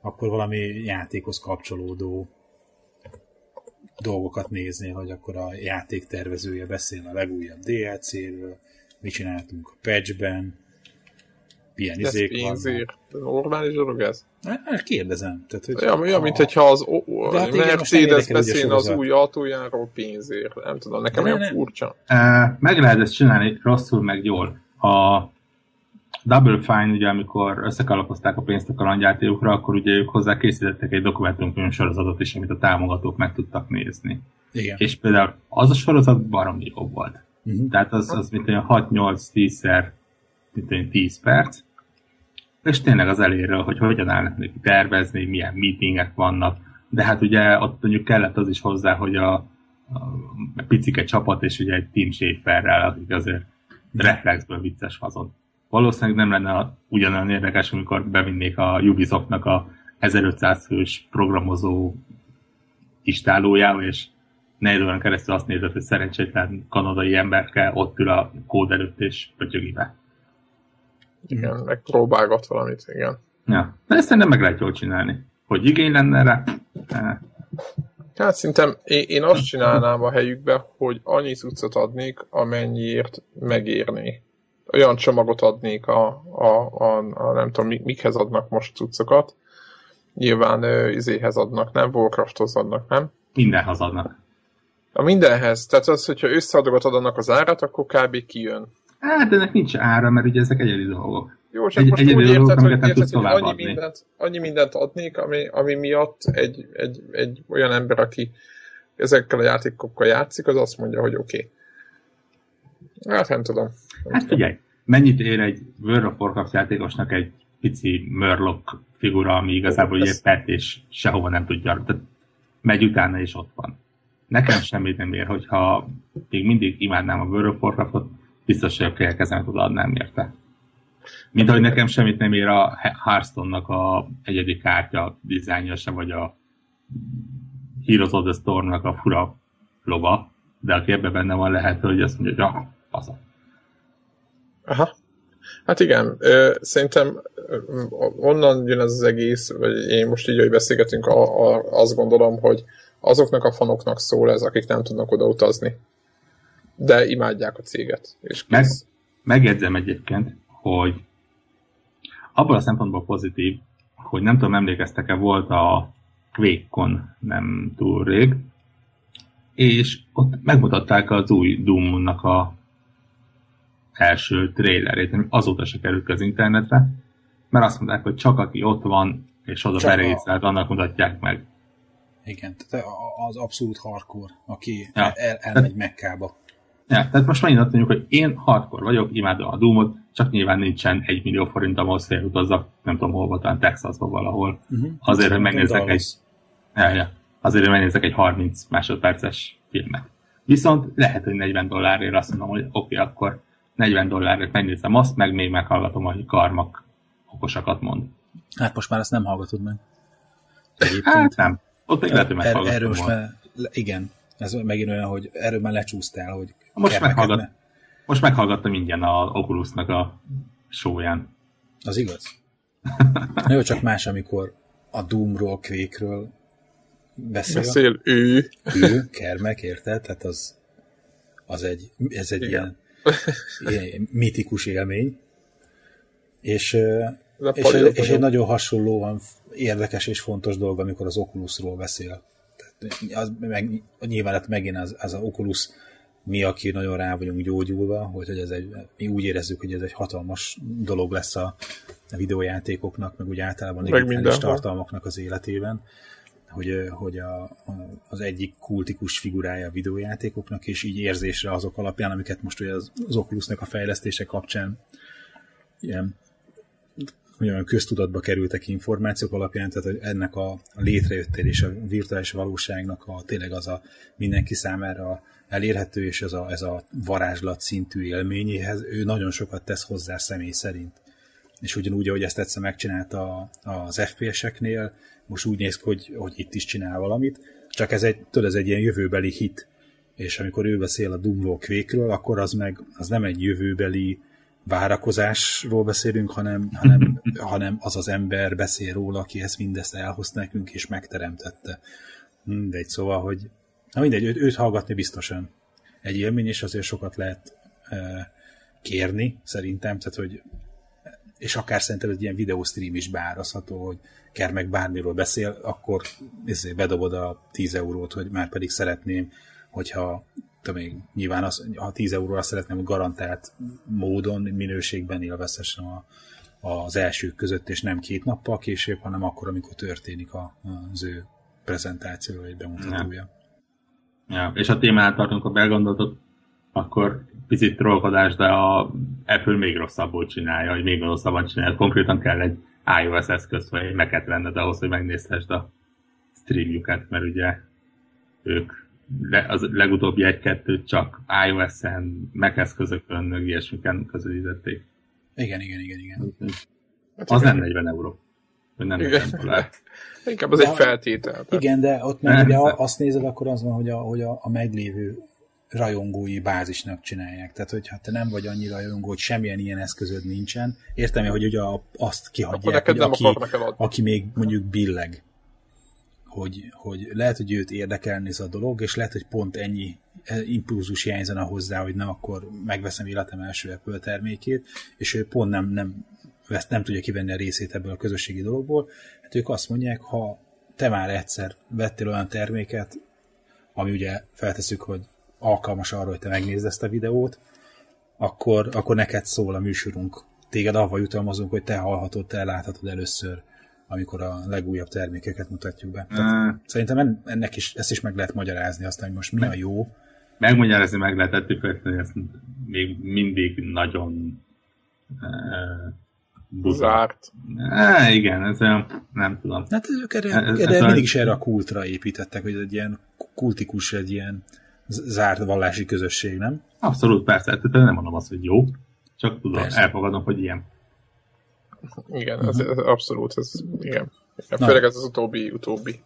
akkor valami játékhoz kapcsolódó dolgokat nézni, hogy akkor a játék tervezője beszél a legújabb DLC-ről, mit csináltunk a patchben, milyen ez izék vannak. Normális dolog ez? Hát kérdezem. Tehát, hogy ja, olyan, mint hogyha az o, o, hát Mercedes beszél az új autójáról pénzért. Nem tudom, nekem olyan furcsa. meg lehet ezt csinálni rosszul, meg jól. A Double Fine, ugye amikor összekalapozták a pénzt a kalandjátékokra, akkor ugye ők hozzá készítettek egy dokumentumfilm sorozatot is, amit a támogatók meg tudtak nézni. Igen. És például az a sorozat baromi jobb volt. Uh-huh. Tehát az, az mint olyan 6-8-10-szer mint 10 perc, és tényleg az eléről, hogy hogyan állnak neki tervezni, milyen meetingek vannak, de hát ugye ott mondjuk kellett az is hozzá, hogy a, a picike csapat, és ugye egy Team Schaeferrel, akik azért reflexből vicces fazon. Valószínűleg nem lenne ugyanolyan érdekes, amikor bevinnék a Ubisoftnak a 1500 fős programozó istálójába, és négy órán keresztül azt nézett, hogy szerencsétlen kanadai emberke ott ül a kód előtt és pötyögi be. Igen, meg próbálgat valamit, igen. Ja, de ezt nem meg lehet jól csinálni. Hogy igény lenne rá? Eh. Hát szerintem én, én azt csinálnám a helyükbe, hogy annyi cuccot adnék, amennyiért megérné. Olyan csomagot adnék a, a, a, a nem tudom, mikhez adnak most cuccokat. Nyilván ö, izéhez adnak, nem? Warcrafthoz adnak, nem? Mindenhez adnak. A mindenhez. Tehát az, hogyha összeadogatod annak az árat, akkor kb. kijön. Hát ennek nincs ára, mert ugye ezek egyedi dolgok. Jó, csak egy, most úgy érted, hogy, érted, hogy annyi, adni. mindent, annyi mindent adnék, ami, ami miatt egy, egy, egy olyan ember, aki ezekkel a játékokkal játszik, az azt mondja, hogy oké. Okay. Hát nem tudom. Nem hát tudom. figyelj, mennyit ér egy World of Warcraft játékosnak egy pici Murloc figura, ami igazából egy pet, és sehova nem tudja, tehát megy utána, és ott van. Nekem semmit nem ér, hogyha még mindig imádnám a World of Warcraftot, biztos, hogy a kezemet odaadnám érte. Mint ahogy nekem semmit nem ér a Hearthstone-nak a egyedi kártya dizájnja se, vagy a Heroes of the Storm-nak a fura lova, de aki ebben benne van, lehet, hogy azt mondja, hogy ah, faza. Aha. Hát igen, szerintem onnan jön ez az egész, vagy én most így, hogy beszélgetünk, azt gondolom, hogy azoknak a fanoknak szól ez, akik nem tudnak oda utazni de imádják a céget. És Meg, megjegyzem egyébként, hogy abból a szempontból pozitív, hogy nem tudom, emlékeztek-e, volt a QuakeCon nem túl rég, és ott megmutatták az új Doom-nak a első trailerét, ami azóta se került az internetre, mert azt mondták, hogy csak aki ott van, és oda berészelt, a... annak mutatják meg. Igen, tehát az abszolút hardcore, aki ja. el, elmegy Mekkába. Ja, tehát most megint azt mondjuk, hogy én hardcore vagyok, imádom a Doomot, csak nyilván nincsen egy millió forint, ahhoz félutazzak, nem tudom hol talán Texasba valahol. Uh-huh. Azért, hogy megnézek egy, ja, ja, azért, hogy megnézek egy 30 másodperces filmet. Viszont lehet, hogy 40 dollárért azt mondom, hogy oké, okay, akkor 40 dollárért megnézem azt, meg még meghallgatom, hogy Karmak okosakat mond. Hát most már ezt nem hallgatod meg. Egyébként. Hát nem. Ott még lehet, hogy meghallgatom. Erről most már, igen, ez megint olyan, hogy erről már lecsúsztál, hogy most, meghallgat, most meghallgattam ingyen a Oculusnak a showján. Az igaz? (laughs) Jó, csak más, amikor a Doomról, Quake-ről beszél. Beszél ő. Ő, Kermek, érted? Tehát az, az egy, ez egy ilyen, ilyen mitikus élmény. És, és, és egy nagyon hasonlóan érdekes és fontos dolog, amikor az Oculusról beszél. Az, meg, nyilván hát megint az, az a Oculus mi, aki nagyon rá vagyunk gyógyulva, hogy, hogy ez egy, mi úgy érezzük, hogy ez egy hatalmas dolog lesz a, a videójátékoknak, meg úgy általában digitális tartalmaknak az életében, hogy, hogy a, az egyik kultikus figurája a videójátékoknak, és így érzésre azok alapján, amiket most ugye az, az Oculusnak a fejlesztése kapcsán ilyen hogy olyan köztudatba kerültek információk alapján, tehát hogy ennek a, létrejöttél és a virtuális valóságnak a tényleg az a mindenki számára elérhető, és ez a, ez a varázslat szintű élményéhez, ő nagyon sokat tesz hozzá személy szerint. És ugyanúgy, ahogy ezt egyszer megcsinálta az FPS-eknél, most úgy néz ki, hogy, hogy itt is csinál valamit, csak ez egy, tudod, ez egy ilyen jövőbeli hit. És amikor ő beszél a Doomwall Quake-ről, akkor az meg az nem egy jövőbeli várakozásról beszélünk, hanem, hanem, (laughs) hanem az az ember beszél róla, aki ezt mindezt elhozta nekünk és megteremtette. Mindegy, szóval, hogy na mindegy, őt, őt hallgatni biztosan egy élmény, és azért sokat lehet e, kérni, szerintem, tehát, hogy és akár szerintem egy ilyen videóstream is beárazható, hogy Ker meg bármiről beszél, akkor izé, bedobod a 10 eurót, hogy már pedig szeretném, hogyha még nyilván az, a 10 euróra szeretném garantált módon, minőségben élvezhessem a, az elsők között, és nem két nappal később, hanem akkor, amikor történik a, az ő prezentáció vagy bemutatója. Ja. ja. És a témánál tartunk, ha belgondoltok, akkor picit trollkodás, de a Apple még rosszabbul csinálja, hogy még rosszabban csinálja. Konkrétan kell egy iOS eszköz, vagy egy Mac-et venned ahhoz, hogy megnézhessd a streamjukat, mert ugye ők az legutóbbi egy-kettőt csak iOS-en, Mac eszközökön, meg ilyesmiken közölítették. Igen, igen, igen, igen. Hát az igen. nem 40 euró. Vagy nem 40 dollár. (laughs) Inkább az de, egy feltétel. Tehát. Igen, de ott meg ugye azt nézed, akkor az van, hogy a, hogy a, a meglévő rajongói bázisnak csinálják. Tehát, hogyha te nem vagy annyira rajongó, hogy semmilyen ilyen eszközöd nincsen, értem hogy ugye azt kihagyják, hogy aki, aki még mondjuk billeg, hogy, hogy lehet, hogy őt érdekelni ez a dolog, és lehet, hogy pont ennyi impulzus hiányzana hozzá, hogy na, akkor megveszem életem első Apple termékét, és ő pont nem, nem, vesz, nem tudja kivenni a részét ebből a közösségi dologból. Hát ők azt mondják, ha te már egyszer vettél olyan terméket, ami ugye feltesszük, hogy alkalmas arra, hogy te megnézd ezt a videót, akkor, akkor neked szól a műsorunk. Téged avval jutalmazunk, hogy te hallhatod, te láthatod először amikor a legújabb termékeket mutatjuk be. Tehát szerintem ennek is, ezt is meg lehet magyarázni, aztán, hogy most mi meg, a jó. Megmagyarázni meg lehet ettük, ezt még mindig nagyon uh, zárt. Uh, igen, ez nem tudom. Hát ők erre, ez, erre ez mindig is erre a kultra építettek, hogy egy ilyen kultikus, egy ilyen zárt vallási közösség, nem? Abszolút, persze, tehát nem mondom azt, hogy jó, csak tudom, persze. elfogadom, hogy ilyen. Igen, ez, ez abszolút, ez, igen. igen főleg ez az utóbbi, utóbbi.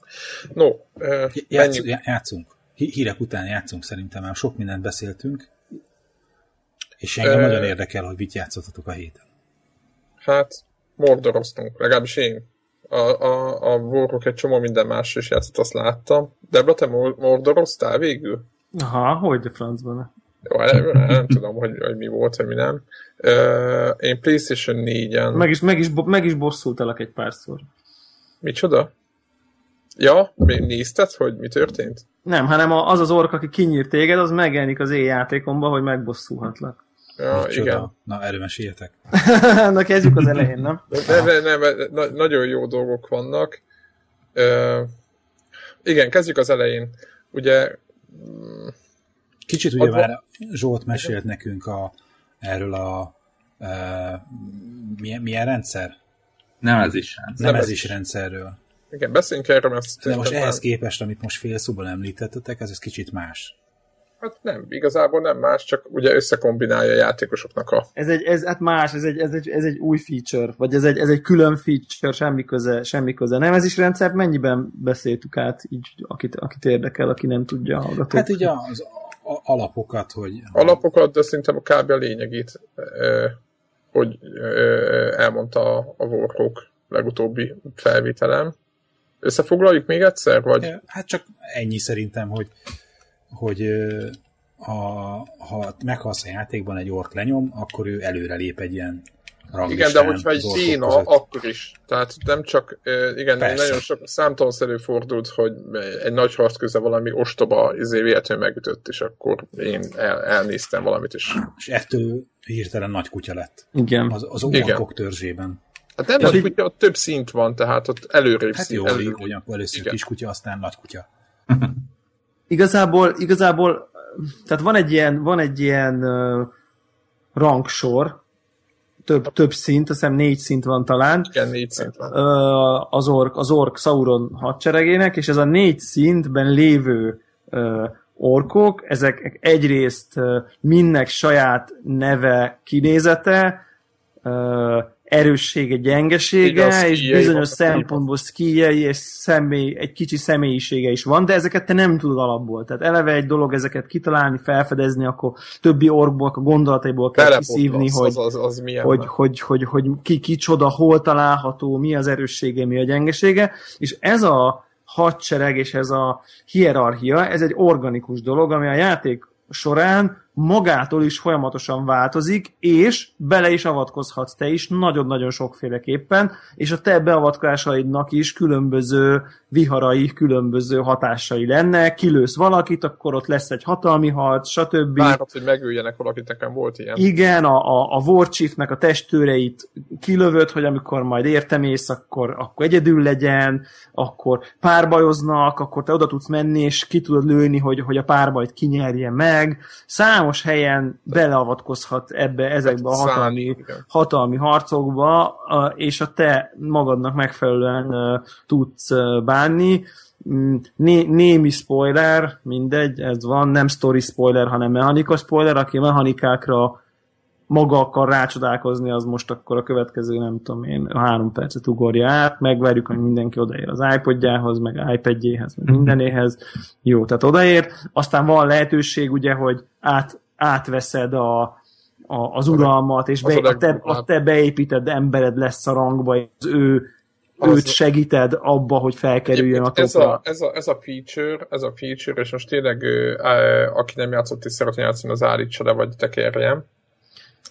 No, uh, Játsz, játszunk. Hírek után játszunk szerintem, már sok mindent beszéltünk, és engem uh, nagyon érdekel, hogy mit játszottatok a héten. Hát, mordoroztunk, legalábbis én. A, a, a Warrock egy csomó minden más is játszott, azt láttam. Debra, te mordoroztál végül? Aha, hogy a francban. Jó, nem, nem tudom, hogy, hogy mi volt, vagy mi nem. Uh, én PlayStation 4-en... Meg is, meg, is, meg is bosszultalak egy párszor. Micsoda? Ja, még nézted, hogy mi történt? Nem, hanem az az ork, aki kinyír téged, az megjelenik az játékomban, hogy megbosszulhatlak. Ja, Micsoda? igen. Na, erről meséljetek. (laughs) Na, kezdjük az elején, nem? De, de, de, de, na, nagyon jó dolgok vannak. Uh, igen, kezdjük az elején. Ugye... Kicsit ugye már Zsolt mesélt nekünk a, erről a e, milyen, milyen rendszer? Nevezés rendszer. Nevezés rendszerről. Igen, beszéljünk erről, mert... De most ehhez képest, amit most fél szóban említettetek, ez, ez kicsit más. Hát nem, igazából nem más, csak ugye összekombinálja a játékosoknak a... Ez egy, ez, hát más, ez egy, ez, egy, ez egy új feature, vagy ez egy, ez egy külön feature, semmi köze, semmi köze. Nem, ez is rendszer, mennyiben beszéltük át, így, akit, akit érdekel, aki nem tudja hallgatók? Hát így az alapokat, hogy... Alapokat, de szerintem a kb. a lényegét, hogy elmondta a Warhawk legutóbbi felvételem. Összefoglaljuk még egyszer, vagy? Hát csak ennyi szerintem, hogy, hogy a, ha meghalsz a játékban egy ork lenyom, akkor ő előre lép egy ilyen igen, de hogyha egy szína, akkor is. Tehát nem csak, igen, Persze. nagyon sok számtalanszerű fordult, hogy egy nagy harc köze valami ostoba izé véletlenül megütött, és akkor én el, elnéztem valamit is. És ettől hirtelen nagy kutya lett. Igen. Az, az orkok törzsében. Hát nem nagy kutya, ott több szint van, tehát ott előrébb Hát jó, előrébb. hogy akkor először Igen. kutya, aztán nagy kutya. igazából, igazából, tehát van egy ilyen, van egy ilyen uh, rangsor, több, több szint, azt hiszem négy szint van talán. Igen, négy szint van. Az ork, az ork Sauron hadseregének, és ez a négy szintben lévő orkok, ezek egyrészt mindnek saját neve, kinézete, erőssége, gyengesége, Igaz, és bizonyos szempontból szkíjei és személy, egy kicsi személyisége is van, de ezeket te nem tudod alapból. Tehát eleve egy dolog ezeket kitalálni, felfedezni, akkor többi orkból, a gondolataiból kell kiszívni, hogy, az, az, az hogy, hogy, hogy, hogy, ki kicsoda, hol található, mi az erőssége, mi a gyengesége, és ez a hadsereg és ez a hierarchia, ez egy organikus dolog, ami a játék során magától is folyamatosan változik, és bele is avatkozhatsz te is nagyon-nagyon sokféleképpen, és a te beavatkozásaidnak is különböző viharai, különböző hatásai lenne, kilősz valakit, akkor ott lesz egy hatalmi harc, stb. Várhat, hogy megüljenek valakit, nekem volt ilyen. Igen, a, a, a Warchiefnek a testőreit kilövöd, hogy amikor majd értemész, akkor, akkor egyedül legyen, akkor párbajoznak, akkor te oda tudsz menni, és ki tudod lőni, hogy, hogy a párbajt kinyerje meg. Számos helyen beleavatkozhat ebbe, ezekbe a hatalmi, hatalmi harcokba, és a te magadnak megfelelően tudsz bánni. Mm, né, némi spoiler, mindegy, ez van, nem story spoiler, hanem mechanika spoiler, aki mechanikákra maga akar rácsodálkozni, az most akkor a következő, nem tudom én, a három percet ugorja át, megvárjuk, hogy mindenki odaér az iPodjához, meg iPadjéhez, meg mindenéhez. Jó, tehát odaér. Aztán van lehetőség, ugye, hogy át, átveszed a, a, az uralmat, és be, a, te, a te beépített embered lesz a rangba, az ő őt segíted abba, hogy felkerüljön a ez a, ez, a, ez a feature, ez a feature, és most tényleg aki nem játszott és szeretne játszani, az állítsa le, vagy tekerjem.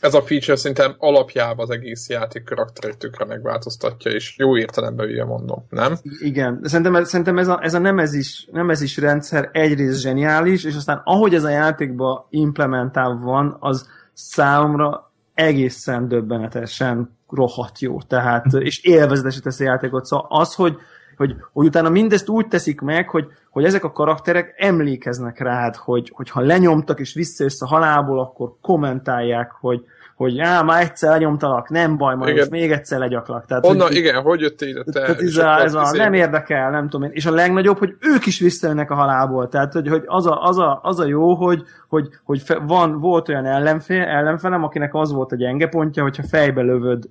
Ez a feature szerintem alapjában az egész játék karakterét tökre megváltoztatja, és jó értelemben ugye mondom, nem? Igen, szerintem, szerintem ez a, ez a nem, ez is, nem ez is rendszer egyrészt zseniális, és aztán ahogy ez a játékba implementálva van, az számomra egészen döbbenetesen rohadt jó, tehát, és élvezetes teszi a játékot. Szóval az, hogy, hogy, hogy utána mindezt úgy teszik meg, hogy, hogy ezek a karakterek emlékeznek rád, hogy, hogy ha lenyomtak és visszajössz a halálból, akkor kommentálják, hogy, hogy á, már egyszer lenyomtalak, nem baj, majd most még egyszer legyaklak. Tehát, Onnan, hogy, igen, hogy jöttél ide te? Tehát ez, a, ez a, nem érdekel, nem tudom én. És a legnagyobb, hogy ők is visszajönnek a halálból. Tehát, hogy, hogy az, a, az, a, az a jó, hogy, hogy, hogy van, volt olyan ellenfél, ellenfelem, akinek az volt a gyenge pontja, hogyha fejbe lövöd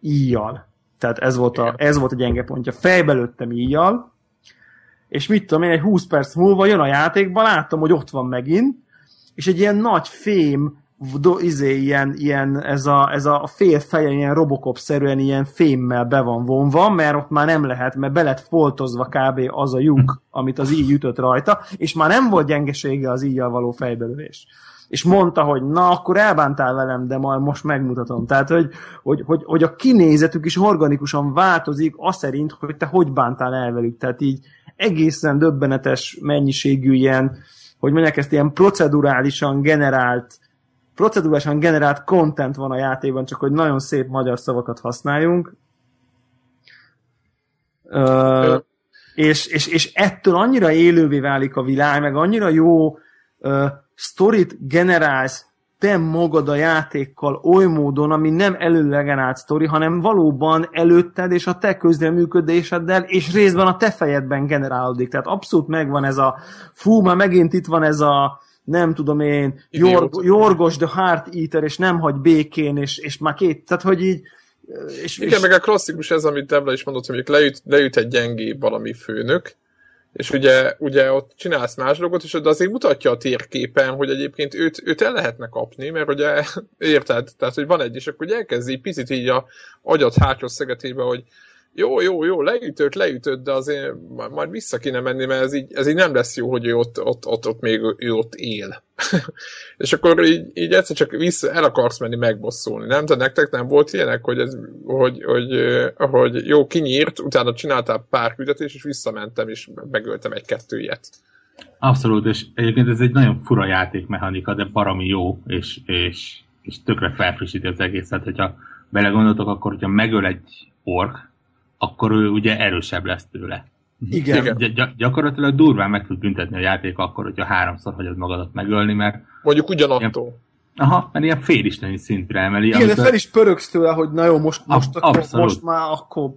íjjal. Tehát ez volt, a, ez volt a gyenge pontja. Fejbe lőttem íjjal, és mit tudom én, egy 20 perc múlva jön a játékba, látom, hogy ott van megint, és egy ilyen nagy fém do, izé, ilyen, ilyen, ez a, ez a fél feje ilyen Robocop-szerűen ilyen fémmel be van vonva, mert ott már nem lehet, mert be lett foltozva kb. az a lyuk, amit az íj ütött rajta, és már nem volt gyengesége az íjjal való fejbelövés. És mondta, hogy na, akkor elbántál velem, de majd most megmutatom. Tehát, hogy, hogy, hogy, hogy a kinézetük is organikusan változik, az szerint, hogy te hogy bántál el velük. Tehát így egészen döbbenetes mennyiségű ilyen, hogy mondják ezt, ilyen procedurálisan generált procedurálisan generált content van a játékban, csak hogy nagyon szép magyar szavakat használjunk. Uh, és, és, és ettől annyira élővé válik a világ, meg annyira jó uh, sztorit generálsz te magad a játékkal oly módon, ami nem előlegenált sztori, hanem valóban előtted és a te közreműködéseddel, és részben a te fejedben generálódik. Tehát abszolút megvan ez a, fú, már megint itt van ez a, nem tudom én, Jorg, Jorgos the Heart Eater, és nem hagy békén, és, és már két, tehát hogy így és, Igen, és... meg a klasszikus ez, amit Debla is mondott, hogy leüt, leüt egy gyengébb valami főnök, és ugye, ugye ott csinálsz más dolgot, és de azért mutatja a térképen, hogy egyébként őt, őt el lehetne kapni, mert ugye (laughs) érted, tehát hogy van egy, és akkor elkezdi picit így a agyat hátsó szegetébe, hogy jó, jó, jó, leütött, leütött, de azért majd vissza kéne menni, mert ez így, ez így nem lesz jó, hogy ő ott, ott, ott, ott még ő ott él. (laughs) és akkor így, így egyszer csak vissza, el akarsz menni megbosszulni, nem? Te nektek nem volt ilyenek, hogy, ez, hogy, hogy, hogy jó, kinyírt, utána csináltál pár küldetés, és visszamentem, és megöltem egy-kettő ilyet. Abszolút, és egyébként ez egy nagyon fura játékmechanika, de baromi jó, és, és, és tökre felfrissíti az egészet, hogyha belegondoltok, akkor hogyha megöl egy ork, akkor ő ugye erősebb lesz tőle. Igen. Igen. Gy- gyakorlatilag durván meg tud büntetni a játék akkor, hogyha háromszor hagyod magadat megölni, mert... Mondjuk ugyanattól. Aha, mert ilyen félisteni szintre emeli. Igen, amikor... de fel is pörögsz tőle, hogy na jó, most, most, akkor, most már akkor...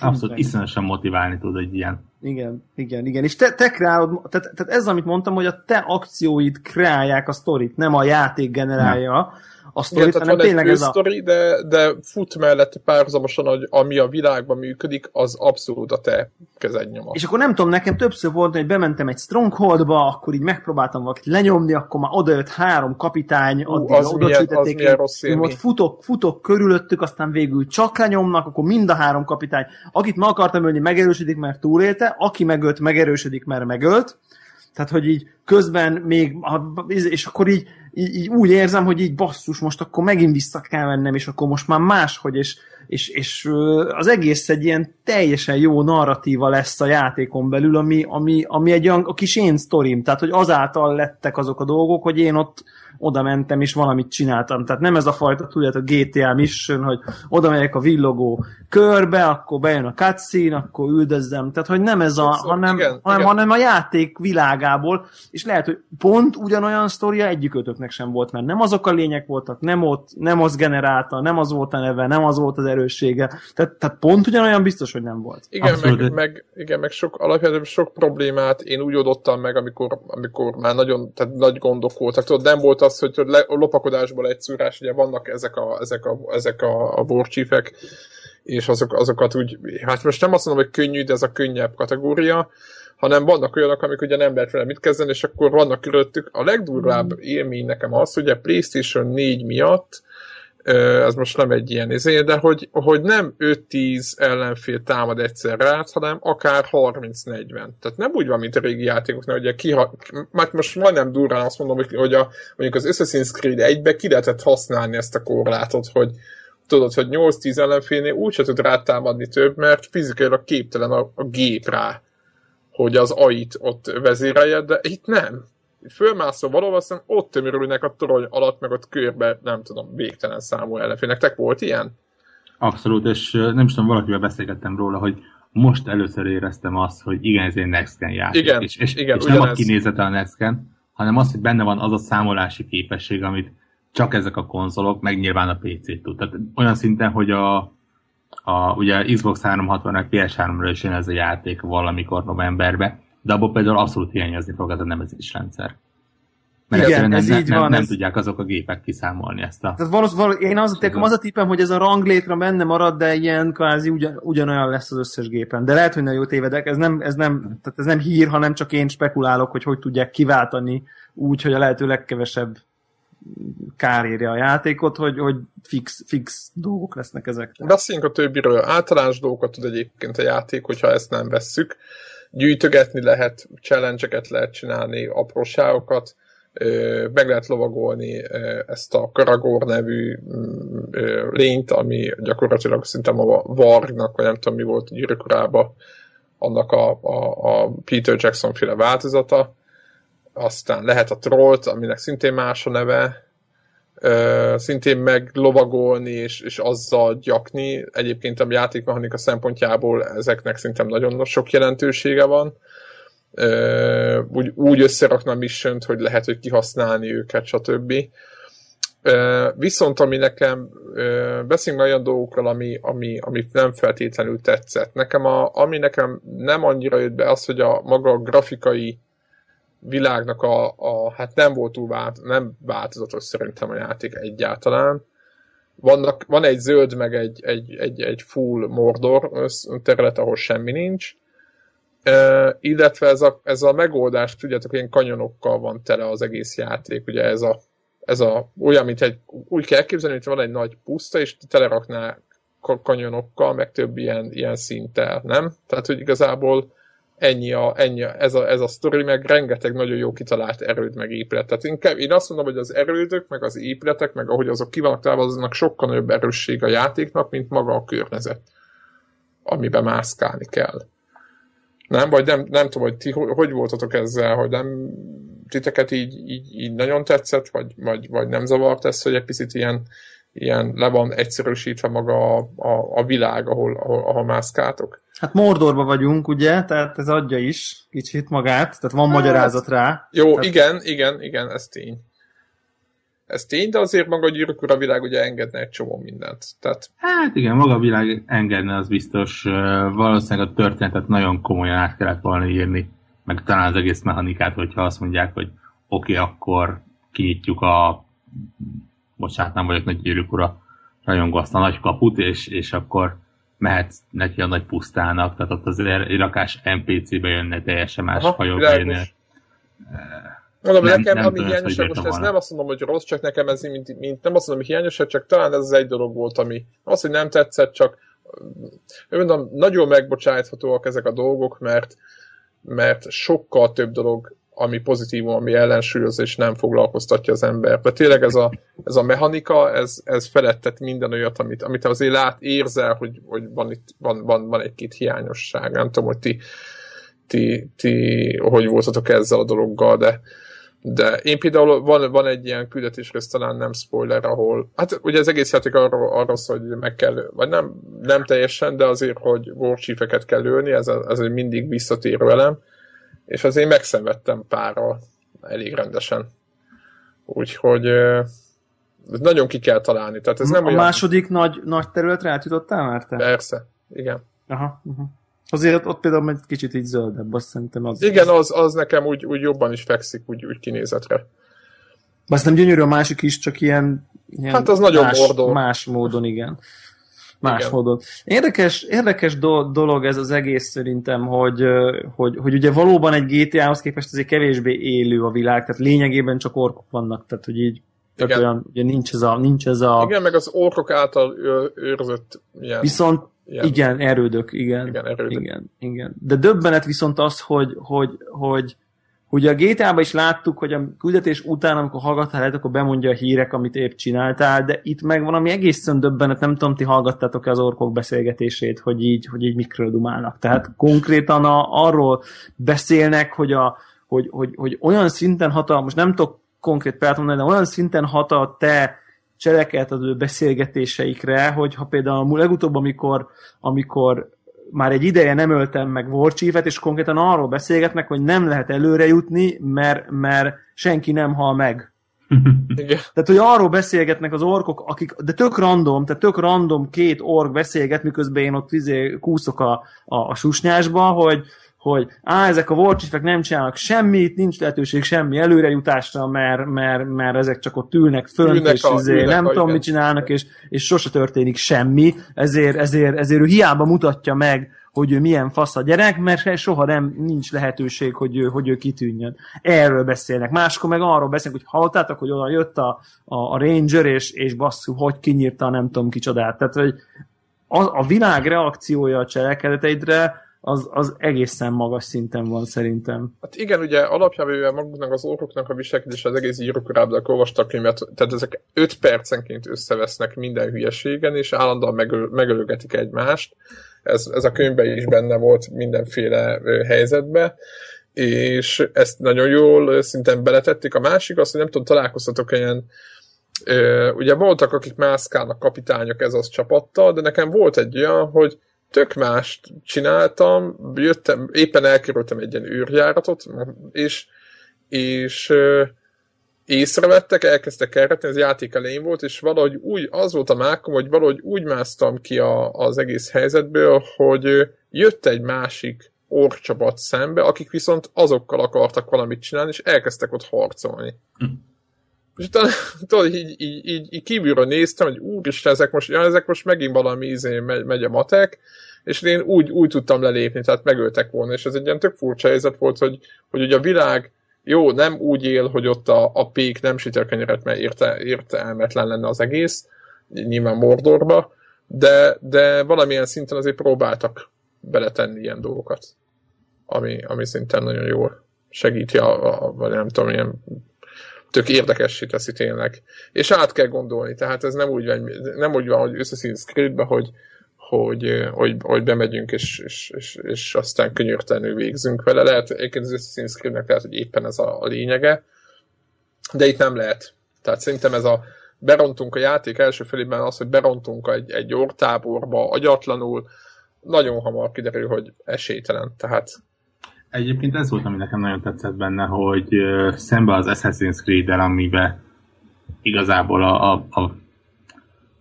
Abszolút, iszonyatosan motiválni tud egy ilyen. Igen, igen, igen. És te, te kreálod, tehát, tehát ez, amit mondtam, hogy a te akcióid kreálják a sztorit, nem a játék generálja. Nem a sztorit, hanem tényleg ez a... Sztori, de, de fut mellett párhuzamosan, hogy ami a világban működik, az abszolút a te kezed nyoma. És akkor nem tudom, nekem többször volt, hogy bementem egy Strongholdba, akkor így megpróbáltam valakit lenyomni, akkor már odajött három kapitány, Ú, addig az oda milyen, az milyen rossz ott futok, futok körülöttük, aztán végül csak lenyomnak, akkor mind a három kapitány, akit meg akartam ölni, megerősödik, mert túlélte, aki megölt, megerősödik, mert megölt. Tehát, hogy így közben még, és akkor így, így, így úgy érzem, hogy így basszus, most akkor megint vissza kell vennem, és akkor most már máshogy, és, és, és az egész egy ilyen teljesen jó narratíva lesz a játékon belül, ami, ami, ami egy olyan a kis én sztorim, tehát hogy azáltal lettek azok a dolgok, hogy én ott oda mentem és valamit csináltam. Tehát nem ez a fajta, tudjátok, GTA mission, hogy oda megyek a villogó körbe, akkor bejön a cutscene, akkor üldözzem. Tehát, hogy nem ez a, szóval, hanem, igen, hanem, igen. hanem a játék világából, és lehet, hogy pont ugyanolyan sztoria egyikötöknek sem volt, mert nem azok a lények voltak, nem ott, nem az generálta, nem az volt a neve, nem az volt az erőssége. Tehát, tehát pont ugyanolyan biztos, hogy nem volt. Igen, meg, meg, igen, meg sok, alapvetően sok problémát én úgy oldottam meg, amikor, amikor már nagyon, tehát nagy gondok voltak. Tudod, nem volt az, hogy le, a lopakodásból egy szúrás, ugye vannak ezek a, ezek a, ezek a, a warchiefek, és azok, azokat úgy, hát most nem azt mondom, hogy könnyű, de ez a könnyebb kategória, hanem vannak olyanok, amik ugye nem lehet vele mit kezdeni, és akkor vannak körülöttük. A legdurvább élmény nekem az, hogy a PlayStation 4 miatt ez most nem egy ilyen izé, de hogy, hogy nem 5-10 ellenfél támad egyszerre hanem akár 30-40. Tehát nem úgy van, mint a régi játékoknál, hogy kiha... mert most majdnem durrán azt mondom, hogy, hogy a, mondjuk az Assassin's Creed 1-be ki lehetett használni ezt a korlátot, hogy tudod, hogy 8-10 ellenfélnél úgyse tud rátámadni több, mert fizikailag képtelen a, a gép rá, hogy az AI-t ott vezérelje, de itt nem fölmászol valahol, aztán ott tömörülnek a torony alatt, meg ott körbe, nem tudom, végtelen számú ellenfélnek. Tek volt ilyen? Abszolút, és nem is tudom, valakivel beszélgettem róla, hogy most először éreztem azt, hogy igen, ez egy Next Gen játék. Igen, és, és, igen, és nem a kinézete a Next Gen, hanem az, hogy benne van az a számolási képesség, amit csak ezek a konzolok, meg nyilván a PC tud. Tehát olyan szinten, hogy a, a ugye Xbox 360 meg PS3-ra is jön ez a játék valamikor novemberbe, de abból például abszolút hiányozni fog az a nevezés rendszer. Mert Igen, nem, ez nem, így nem, van, nem ez... tudják azok a gépek kiszámolni ezt a... Tehát valószínűleg, én az, nekem az a tippem, hogy ez a ranglétre benne marad, de ilyen kvázi ugyan, ugyanolyan lesz az összes gépen. De lehet, hogy nagyon jó tévedek, ez nem, ez nem, tehát ez nem hír, hanem csak én spekulálok, hogy hogy tudják kiváltani úgy, hogy a lehető legkevesebb kár érje a játékot, hogy, hogy fix, fix dolgok lesznek ezek. Beszéljünk a többiről. Általános dolgokat tud egyébként a játék, hogyha ezt nem vesszük gyűjtögetni lehet, challenge lehet csinálni, apróságokat, meg lehet lovagolni ezt a Karagor nevű mm, lényt, ami gyakorlatilag szinte a Vargnak, vagy nem tudom mi volt gyűrűkorában, annak a, a, a Peter Jackson féle változata. Aztán lehet a Trollt, aminek szintén más a neve, szintén meglovagolni és, és azzal gyakni. Egyébként a játékmechanika szempontjából ezeknek szerintem nagyon sok jelentősége van. úgy, úgy összerakna a mission hogy lehet, hogy kihasználni őket, stb. Viszont ami nekem, beszéljünk olyan dolgokról, ami, ami, ami nem feltétlenül tetszett. Nekem a, ami nekem nem annyira jött be, az, hogy a maga a grafikai világnak a, a hát nem volt túl vált, nem változatos szerintem a játék egyáltalán. Vannak, van egy zöld, meg egy, egy, egy, egy full Mordor terület, ahol semmi nincs. E, illetve ez a, ez a megoldás, tudjátok, ilyen kanyonokkal van tele az egész játék, ugye ez a, ez a olyan, mint egy, úgy kell elképzelni, hogy van egy nagy puszta, és telerakná kanyonokkal, meg több ilyen, ilyen szinttel, nem? Tehát, hogy igazából ennyi a, ennyi a, ez, a, ez a sztori, meg rengeteg nagyon jó kitalált erőd, meg épület. Tehát inkább én azt mondom, hogy az erődök, meg az épületek, meg ahogy azok ki vannak sokkal nagyobb erősség a játéknak, mint maga a környezet, amiben mászkálni kell. Nem? Vagy nem, nem tudom, hogy ti hogy voltatok ezzel, hogy nem titeket így, így, így nagyon tetszett, vagy, vagy, vagy nem zavart ez, hogy egy picit ilyen ilyen le van egyszerűsítve maga a, a, a világ, ahol, ahol, ahol mászkáltok. Hát Mordorba vagyunk, ugye? Tehát ez adja is kicsit magát, tehát van hát, magyarázat rá. Jó, tehát... igen, igen, igen, ez tény. Ez tény, de azért maga a gyűrűk a világ ugye engedne egy csomó mindent. Tehát... Hát igen, maga a világ engedne, az biztos. Valószínűleg a történetet nagyon komolyan át kellett volna írni, meg talán az egész mechanikát, hogyha azt mondják, hogy oké, okay, akkor kinyitjuk a bocsánat, nem vagyok nagy gyűrűk ura, rajongó azt a nagy kaput, és, és akkor mehet neki a nagy pusztának, tehát ott az irakás NPC-be jönne teljesen más hajóbérnél. Mondom, nem, nekem, nem ami hiányosság, most ez nem azt mondom, hogy rossz, csak nekem ez mint, mint nem azt mondom, hogy hiányosság, csak talán ez az egy dolog volt, ami az, hogy nem tetszett, csak mondom, nagyon megbocsájthatóak ezek a dolgok, mert, mert sokkal több dolog ami pozitívum, ami ellensúlyoz és nem foglalkoztatja az ember. De tényleg ez a, ez a mechanika, ez, ez felettet minden olyat, amit, amit azért lát, érzel, hogy, hogy van, itt, van, van, van egy-két hiányosság. Nem tudom, hogy ti, ti, ti hogy voltatok ezzel a dologgal, de, de én például van, van egy ilyen küldetés, ez talán nem spoiler, ahol, hát ugye az egész játék arról, arról szól, hogy meg kell, vagy nem, nem teljesen, de azért, hogy warchiefeket kell lőni, ez, ez egy mindig visszatérő elem, és azért megszenvedtem párral elég rendesen. Úgyhogy nagyon ki kell találni. Tehát ez nem a olyan... második nagy, nagy területre átjutottál már te? Persze, igen. Aha, uh-huh. Azért ott például egy kicsit így zöldebb, azt szerintem az... Igen, az, az nekem úgy, úgy jobban is fekszik, úgy, úgy kinézetre. Azt nem gyönyörű a másik is, csak ilyen, ilyen hát az nagyon más, mordó. más módon, igen más Igen. módon. Érdekes, érdekes do- dolog ez az egész szerintem, hogy, hogy, hogy ugye valóban egy GTA-hoz képest azért kevésbé élő a világ, tehát lényegében csak orkok vannak, tehát hogy így tehát olyan, ugye nincs ez a, nincs ez a... Igen, meg az orkok által őrzött ilyen... Viszont ilyen... igen, erődök, igen. Igen, erődök. igen, igen. De döbbenet viszont az, hogy, hogy, hogy, Ugye a GTA-ban is láttuk, hogy a küldetés után, amikor hallgattál lehet, akkor bemondja a hírek, amit épp csináltál, de itt meg valami egészen döbbenet, nem tudom, ti hallgattátok-e az orkok beszélgetését, hogy így, hogy így mikről dumálnak. Tehát konkrétan a, arról beszélnek, hogy, a, hogy, hogy, hogy olyan szinten hatalmas, nem tudok konkrét példát mondani, de olyan szinten hat a te cselekedető beszélgetéseikre, hogy ha például legutóbb, amikor, amikor már egy ideje nem öltem meg Warchief-et, és konkrétan arról beszélgetnek, hogy nem lehet előre jutni, mert, mert senki nem hal meg. (laughs) Tehát, hogy arról beszélgetnek az orkok, akik, de tök random, tehát tök random két ork beszélget, miközben én ott izé kúszok a, a, a susnyásba, hogy, hogy á, ezek a warchiefek nem csinálnak semmit, nincs lehetőség semmi előrejutásra, mert, mert, mert ezek csak ott ülnek fönt, ülnek és a, izé, nem tudom, igen. mit csinálnak, és, és sose történik semmi, ezért, ezért, ezért ő hiába mutatja meg, hogy ő milyen fasz a gyerek, mert soha nem nincs lehetőség, hogy ő, hogy ő kitűnjön. Erről beszélnek. Máskor meg arról beszélnek, hogy hallottátok, hogy oda jött a, a, a Ranger, és, és basszú, hogy kinyírta nem tudom kicsodát. Tehát, hogy a, a világ reakciója a cselekedeteidre az, az egészen magas szinten van szerintem. Hát igen, ugye alapjában maguknak az orkoknak a viselkedés az egész írókorábban olvastak könyvet, tehát ezek 5 percenként összevesznek minden hülyeségen, és állandóan megöl, megölögetik egymást. Ez, ez a könyvben is benne volt mindenféle helyzetbe, és ezt nagyon jól szinten beletették. A másik az, hogy nem tudom, találkoztatok ilyen ugye voltak, akik mászkálnak kapitányok ez az csapattal, de nekem volt egy olyan, hogy tök mást csináltam, jöttem, éppen elkerültem egy ilyen űrjáratot, és, és észrevettek, elkezdtek keretni, ez játék elején volt, és valahogy úgy, az volt a mákom, hogy valahogy úgy másztam ki a, az egész helyzetből, hogy jött egy másik orcsapat szembe, akik viszont azokkal akartak valamit csinálni, és elkezdtek ott harcolni. Hm. És utána tudod, így, így, így, így kívülről néztem, hogy úristen, ezek most, ja, ezek most megint valami izé megy, megy a matek, és én úgy, úgy tudtam lelépni, tehát megöltek volna, és ez egy ilyen tök furcsa helyzet volt, hogy, hogy ugye a világ jó, nem úgy él, hogy ott a, a pék nem süt a kenyeret, mert érte, értelmetlen lenne az egész, nyilván Mordorba, de, de valamilyen szinten azért próbáltak beletenni ilyen dolgokat, ami, ami szinten nagyon jól segíti a, a vagy nem tudom, ilyen tök érdekessé teszi tényleg. És át kell gondolni, tehát ez nem úgy van, nem úgy van hogy Assassin's creed hogy, hogy, hogy, hogy bemegyünk, és, és, és, és aztán könyörtelenül végzünk vele. Lehet, egyébként az Assassin's Creed-nek lehet, hogy éppen ez a, a lényege, de itt nem lehet. Tehát szerintem ez a berontunk a játék első felében az, hogy berontunk egy, egy ortáborba agyatlanul, nagyon hamar kiderül, hogy esélytelen. Tehát Egyébként ez volt, ami nekem nagyon tetszett benne, hogy szembe az Assassin's Creed-el, amiben igazából a, a, a,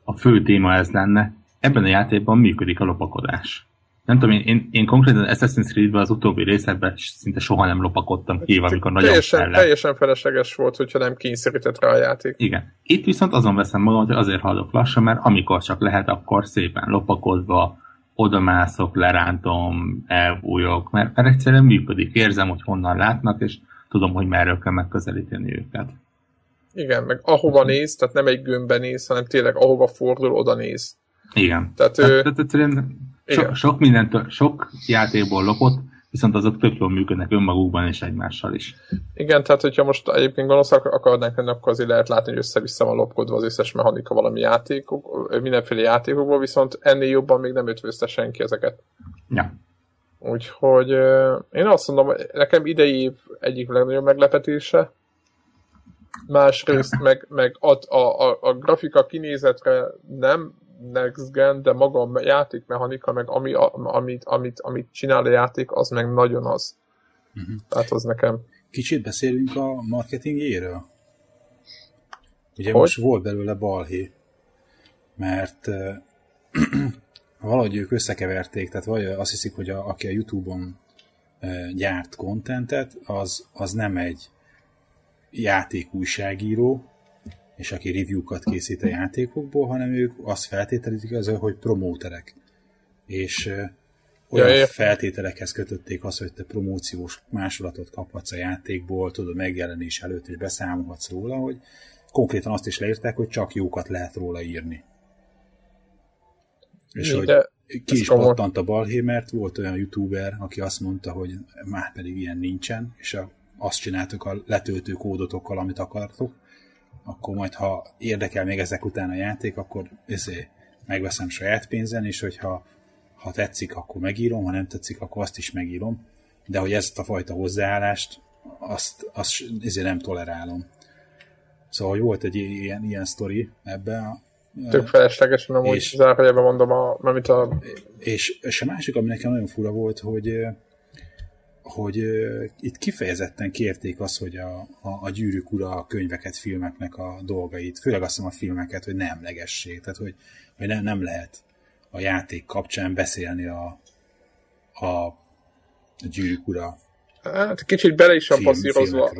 a fő téma ez lenne, ebben a játékban működik a lopakodás. Nem tudom, én, én, én konkrétan Assassin's Creed-ben az utóbbi részekben szinte soha nem lopakodtam ki, amikor nagyon teljesen, kellett. teljesen felesleges volt, hogyha nem kényszerített rá a játék. Igen. Itt viszont azon veszem magam, hogy azért haladok lassan, mert amikor csak lehet, akkor szépen lopakodva, odamászok, lerántom, elbújok, mert, mert egyszerűen működik. Érzem, hogy honnan látnak, és tudom, hogy merről kell megközelíteni őket. Igen, meg ahova néz, tehát nem egy gömbbe néz, hanem tényleg ahova fordul, oda néz. Igen. Tehát, tehát, ő... tehát egyszerűen so, sok mindentől, sok játékból lopott, viszont azok tök jól működnek önmagukban és egymással is. Igen, tehát hogyha most egyébként gonoszak akarnánk lenni, akkor azért lehet látni, hogy össze-vissza van lopkodva az összes mechanika valami játékok, mindenféle játékokból, viszont ennél jobban még nem ötvözte senki ezeket. Ja. Úgyhogy én azt mondom, nekem idei év egyik legnagyobb meglepetése, másrészt (laughs) meg, meg a, a, a, a grafika kinézetre nem next gen, de maga a játékmechanika, meg ami, amit, amit, amit csinál a játék, az meg nagyon az. Uh-huh. Tehát az nekem. Kicsit beszélünk a marketingjéről. Ugye hogy? most volt belőle balhé, mert uh, (clears throat) valahogy ők összekeverték, tehát vagy azt hiszik, hogy a, aki a Youtube-on uh, gyárt kontentet, az, az nem egy játékújságíró, és aki review-kat készít a játékokból, hanem ők azt feltételezik az, hogy promóterek. És olyan ja, feltételekhez kötötték azt, hogy te promóciós másolatot kaphatsz a játékból, tudod, megjelenés előtt is beszámolhatsz róla, hogy konkrétan azt is leírták, hogy csak jókat lehet róla írni. És hogy ki is pattant a balhé, mert volt olyan youtuber, aki azt mondta, hogy már pedig ilyen nincsen, és a, azt csináltuk a letöltő kódotokkal, amit akartok, akkor majd ha érdekel még ezek után a játék, akkor ezért megveszem saját pénzen, és hogyha ha tetszik, akkor megírom, ha nem tetszik, akkor azt is megírom. De hogy ezt a fajta hozzáállást, azt, azt ezért nem tolerálom. Szóval hogy volt egy ilyen, ilyen sztori ebbe. Tök feleslegesen, amúgy zárójelben mondom, a, amit a... És, és a másik, ami nekem nagyon fura volt, hogy hogy itt kifejezetten kérték azt, hogy a, a, a gyűrűk ura a könyveket, filmeknek a dolgait, főleg azt a filmeket, hogy nem legesség, tehát hogy, hogy nem, nem lehet a játék kapcsán beszélni a, a, a gyűrűk ura Hát kicsit bele is van passzírozva.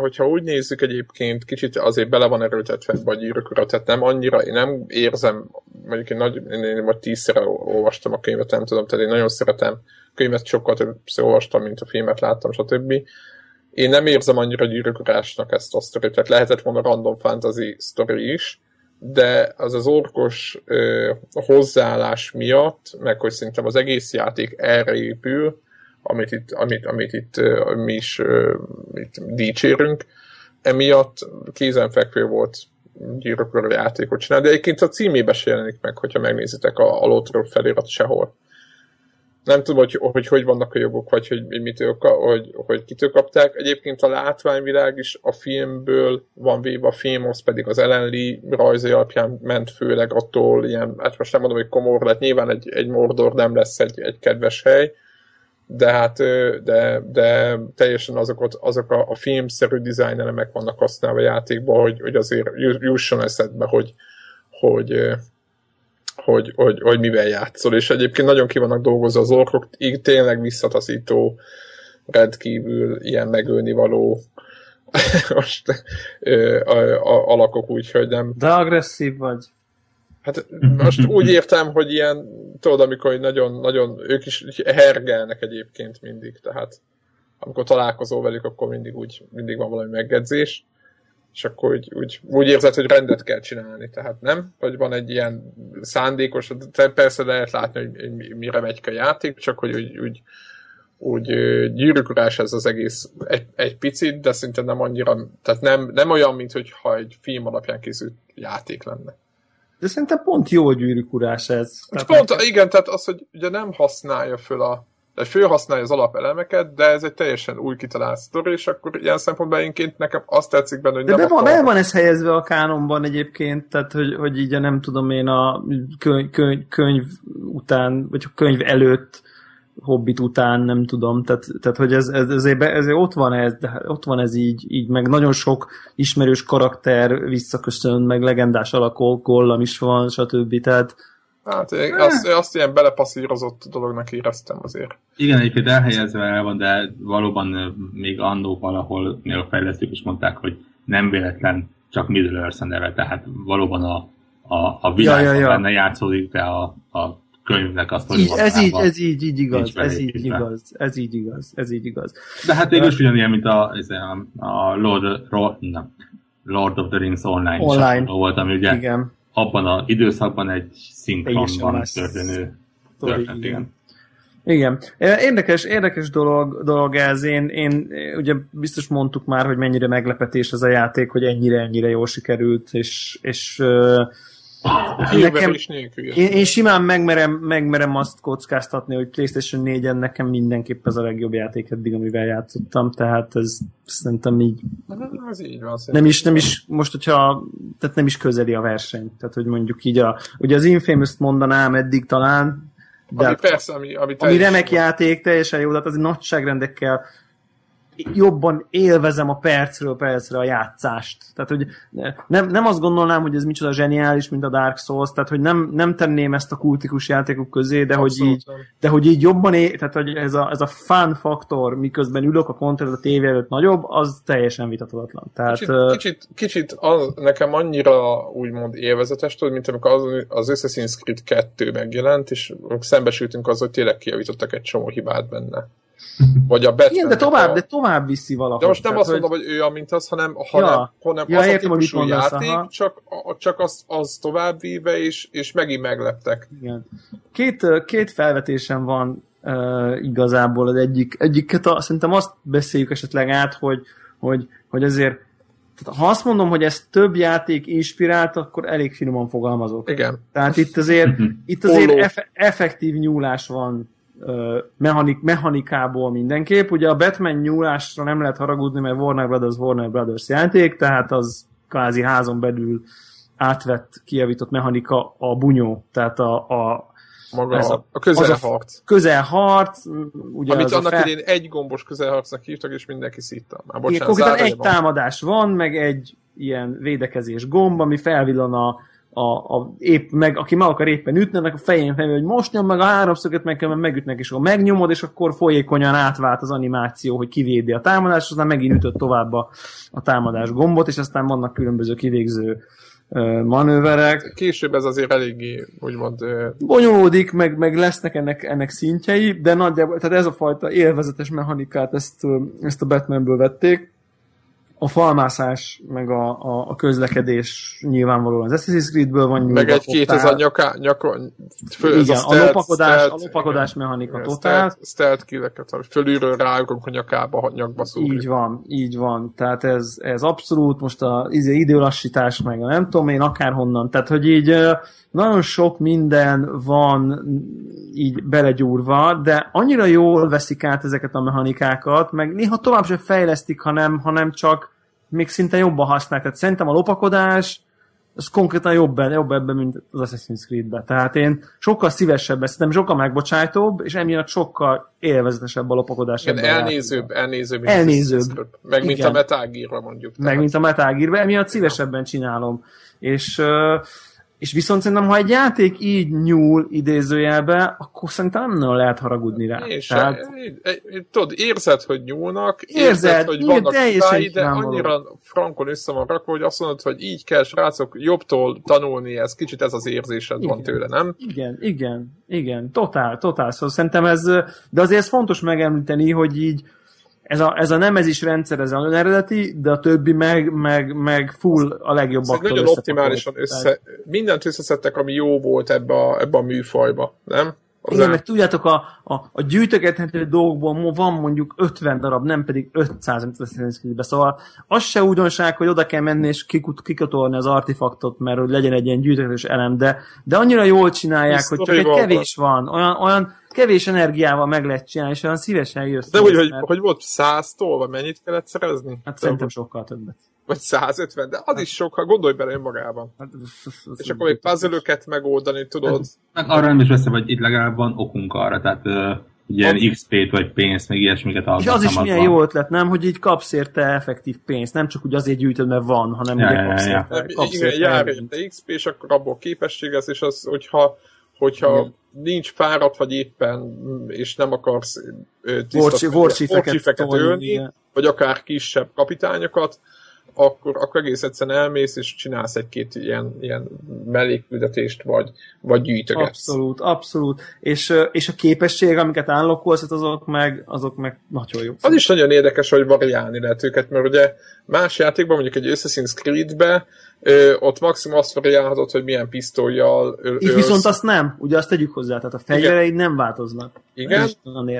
Hogyha úgy nézzük egyébként, kicsit azért bele van erőltetve a gyűrűk ura, tehát nem annyira, én nem érzem, mondjuk én, nagy, én, én majd tízszer olvastam a könyvet, nem tudom, tehát én nagyon szeretem könyvet sokkal többször olvastam, mint a filmet láttam, stb. Én nem érzem annyira gyűrűkurásnak ezt a sztorit, tehát lehetett volna random fantasy sztori is, de az az orkos ö, hozzáállás miatt, meg hogy szerintem az egész játék erre épül, amit itt, amit, amit itt mi is itt dicsérünk, emiatt kézenfekvő volt gyűrűkörű játékot csinálni, de egyébként a címébe se jelenik meg, hogyha megnézitek a, a Lotro felirat sehol. Nem tudom, hogy, hogy hogy vannak a jogok, vagy hogy, mitől, hogy, hogy kitől kapták. Egyébként a látványvilág is a filmből van véve, a film az pedig az ellenli rajzai alapján ment főleg attól, ilyen, hát most nem mondom, hogy komor lett, nyilván egy, egy Mordor nem lesz egy, egy kedves hely, de hát de, de teljesen azokat, azok a, a filmszerű design elemek vannak használva a játékban, hogy, hogy azért jusson eszedbe, hogy, hogy, hogy, hogy, hogy mivel játszol, és egyébként nagyon ki vannak dolgozva az orkok, így tényleg visszataszító, rendkívül ilyen megölni való (laughs) most ö, a, a, alakok úgy, hogy nem... De agresszív vagy. Hát most (laughs) úgy értem, hogy ilyen, tudod, amikor nagyon, nagyon, ők is hergelnek egyébként mindig, tehát amikor találkozol velük, akkor mindig úgy, mindig van valami meggedzés és akkor úgy, úgy, úgy érzed, hogy rendet kell csinálni, tehát nem? Vagy van egy ilyen szándékos, persze lehet látni, hogy mire megy a játék, csak hogy úgy, úgy, úgy gyűrűkurás ez az egész egy, egy picit, de szinte nem annyira, tehát nem, nem olyan, mint hogyha egy film alapján készült játék lenne. De szerintem pont jó gyűrűkurás ez. Tehát pont, nekem... igen, tehát az, hogy ugye nem használja föl a Tehát felhasználja az alapelemeket, de ez egy teljesen új kitalált sztori, és akkor ilyen szempontból egyébként nekem azt tetszik benne, hogy de nem be van, be van ez helyezve a kánonban egyébként, tehát hogy, hogy így a nem tudom én a könyv, könyv, könyv után, vagy a könyv előtt Hobbit után, nem tudom, tehát, tehát hogy ez, ez, ezért, ezért ott van ez, de ott van ez így, így, meg nagyon sok ismerős karakter visszaköszön, meg legendás alakok, Gollam is van, stb. Tehát, Hát én azt, azt ilyen belepasszírozott dolognak éreztem azért. Igen, egyébként elhelyezve el van, de valóban még annó valahol még a fejlesztők is mondták, hogy nem véletlen csak Middle Earth a neve, tehát valóban a, a, a világ ja, ja, ja. benne játszódik, de a, a könyvnek azt, hogy ez így, ez így, így igaz, ez így igaz, ez így igaz, ez így igaz. De hát végül is ugyanilyen, mint a, a, a Lord, Lord, nem, Lord of the Rings online, online. volt, ami ugye igen. abban az időszakban egy szinkronban történő történet, igen. Igen. Érdekes, érdekes dolog, dolog ez. Én, én ugye biztos mondtuk már, hogy mennyire meglepetés ez a játék, hogy ennyire-ennyire jól sikerült, és, és Nekem, én, én simán megmerem, megmerem azt kockáztatni, hogy PlayStation 4-en nekem mindenképp ez a legjobb játék eddig, amivel játszottam, tehát ez szerintem így, ez így van, nem is, nem is, most hogyha, tehát nem is közeli a verseny, tehát hogy mondjuk így a, ugye az Infamous-t mondanám eddig talán, de ami persze, ami, ami, ami remek játék, teljesen jó, de hát az nagyságrendekkel jobban élvezem a percről percre a játszást. Tehát, hogy nem, nem azt gondolnám, hogy ez micsoda zseniális, mint a Dark Souls, tehát, hogy nem, nem tenném ezt a kultikus játékok közé, de, hogy így, de hogy így jobban él, tehát, hogy ez a, ez a fun faktor, miközben ülök a kontroll a tévé előtt nagyobb, az teljesen vitatatlan. Tehát, kicsit, uh, kicsit, kicsit az, nekem annyira úgymond élvezetes, tudod, mint amikor az, az Assassin's Creed 2 megjelent, és szembesültünk az, hogy tényleg kijavítottak egy csomó hibát benne. Vagy a Batman. Igen, de tovább, a... de tovább viszi valahogy. De most nem tehát, azt mondom, hogy... hogy ő a mint az, hanem, hanem, ja. hanem ja, az értem, a típusú játék, aha. csak, csak az, az tovább víve, és, és megint megleptek. Igen. Két, két felvetésem van uh, igazából. Az egyik, egyiket a, szerintem azt beszéljük esetleg át, hogy, hogy, hogy azért tehát ha azt mondom, hogy ez több játék inspirált, akkor elég finoman fogalmazok. Igen. Tehát itt azért, (laughs) itt azért eff- effektív nyúlás van mechanik, mechanikából mindenképp. Ugye a Batman nyúlásra nem lehet haragudni, mert Warner Brothers Warner Brothers játék, tehát az kvázi házon belül átvett, kijavított mechanika a bunyó, tehát a, a maga ez a, a közelharc. A közelharc, ugye Amit annak fel... idén egy gombos közelharcnak hívtak, és mindenki szitta. Már bocsánat, Igen, egy van. támadás van, meg egy ilyen védekezés gomb, ami felvillan a, a, a, épp meg, aki meg akar éppen ütni, a fején felül, hogy most nyom meg a háromszöget, meg kell megütnek, és akkor megnyomod, és akkor folyékonyan átvált az animáció, hogy kivédi a támadást, és aztán megint ütött tovább a, a támadás gombot, és aztán vannak különböző kivégző manőverek. Később ez azért eléggé, úgymond... Bonyolódik, meg, meg lesznek ennek, ennek szintjei, de nagyjából, tehát ez a fajta élvezetes mechanikát, ezt, ezt a Batmanből vették a falmászás, meg a, a, a közlekedés nyilvánvalóan az Assassin's Creed-ből van nyúlva. Meg egy ez a nyaka, nyaka föl, Igen, a, stealth, a lopakodás, stealth, a lopakodás igen, mechanika igen, totál. Stealth, stealth killeket, fölülről ráugrunk a nyakába, a nyakba szúrjuk. Így van, így van. Tehát ez, ez abszolút most a izé, időlassítás, meg a nem tudom én akárhonnan. Tehát, hogy így nagyon sok minden van így belegyúrva, de annyira jól veszik át ezeket a mechanikákat, meg néha tovább sem fejlesztik, hanem, hanem csak még szinte jobban használják. Tehát szerintem a lopakodás az konkrétan jobb, jobb ebben, mint az Assassin's Creed-ben. Tehát én sokkal szívesebb, szerintem sokkal megbocsájtóbb, és emiatt sokkal élvezetesebb a lopakodás. Igen, elnézőbb, elnézőbb. Elnézőbb. Meg mint a Metal mondjuk. Meg mint a Metal emiatt szívesebben csinálom. És uh, és viszont szerintem, ha egy játék így nyúl idézőjelbe, akkor szerintem nem lehet haragudni rá. És Tehát... E, e, tudod, érzed, hogy nyúlnak, érzed, érzed hogy vannak táj, de annyira frankon össze van rakva, hogy azt mondod, hogy így kell, srácok, jobbtól tanulni, ez kicsit ez az érzésed igen. van tőle, nem? Igen, igen, igen, totál, totál. Szóval szerintem ez, de azért ez fontos megemlíteni, hogy így ez a, ez a nemezis rendszer, ez a eredeti, de a többi meg, meg, meg full a legjobbaktól Nagyon optimálisan össze, mindent összeszedtek, ami jó volt ebbe a, ebbe a műfajba, nem? Az Igen, meg tudjátok, a, a, a gyűjtögethető dolgokból van mondjuk 50 darab, nem pedig 500, amit veszünk Szóval az se újdonság, hogy oda kell menni és kikut, kikatolni az artefaktot, mert hogy legyen egy ilyen gyűjtögetős elem, de, de annyira jól csinálják, hogy csak egy kevés van. Olyan, olyan kevés energiával meg lehet csinálni, és olyan szívesen jössz. De hogy, hogy, hogy volt 100-tól, vagy mennyit kellett szerezni? Hát szerintem sokkal többet. Vagy 150, de az is sok, ha gondolj bele önmagában. Hát, és akkor még puzzle megoldani, tudod. Hát, arra nem is veszem, hogy itt legalább van okunk arra, tehát ilyen XP-t vagy pénzt, meg ilyesmiket És az is milyen van. jó ötlet, nem? Hogy így kapsz érte effektív pénzt, nem csak úgy azért gyűjtöd, mert van, hanem ja, ugye kapsz ja, érte. Kapsz igen, érte jár érte XP, és akkor abból képesség ez, és az, hogyha, hogyha igen. nincs fáradt, vagy éppen, és nem akarsz tiszta ölni, vagy akár kisebb kapitányokat, akkor, akkor egész egyszerűen elmész, és csinálsz egy-két ilyen, ilyen mellékküldetést, vagy, vagy gyűjtögetsz. Abszolút, abszolút. És, és a képesség, amiket állokkolsz, azok meg, azok meg nagyon jó. Az is nagyon érdekes, hogy variálni lehet őket, mert ugye más játékban, mondjuk egy Assassin's Creed-be Ö, ott maximum azt variálhatod, hogy milyen pisztolyjal Itt ölsz. viszont azt nem, ugye azt tegyük hozzá, tehát a fegyvereid nem változnak. Igen,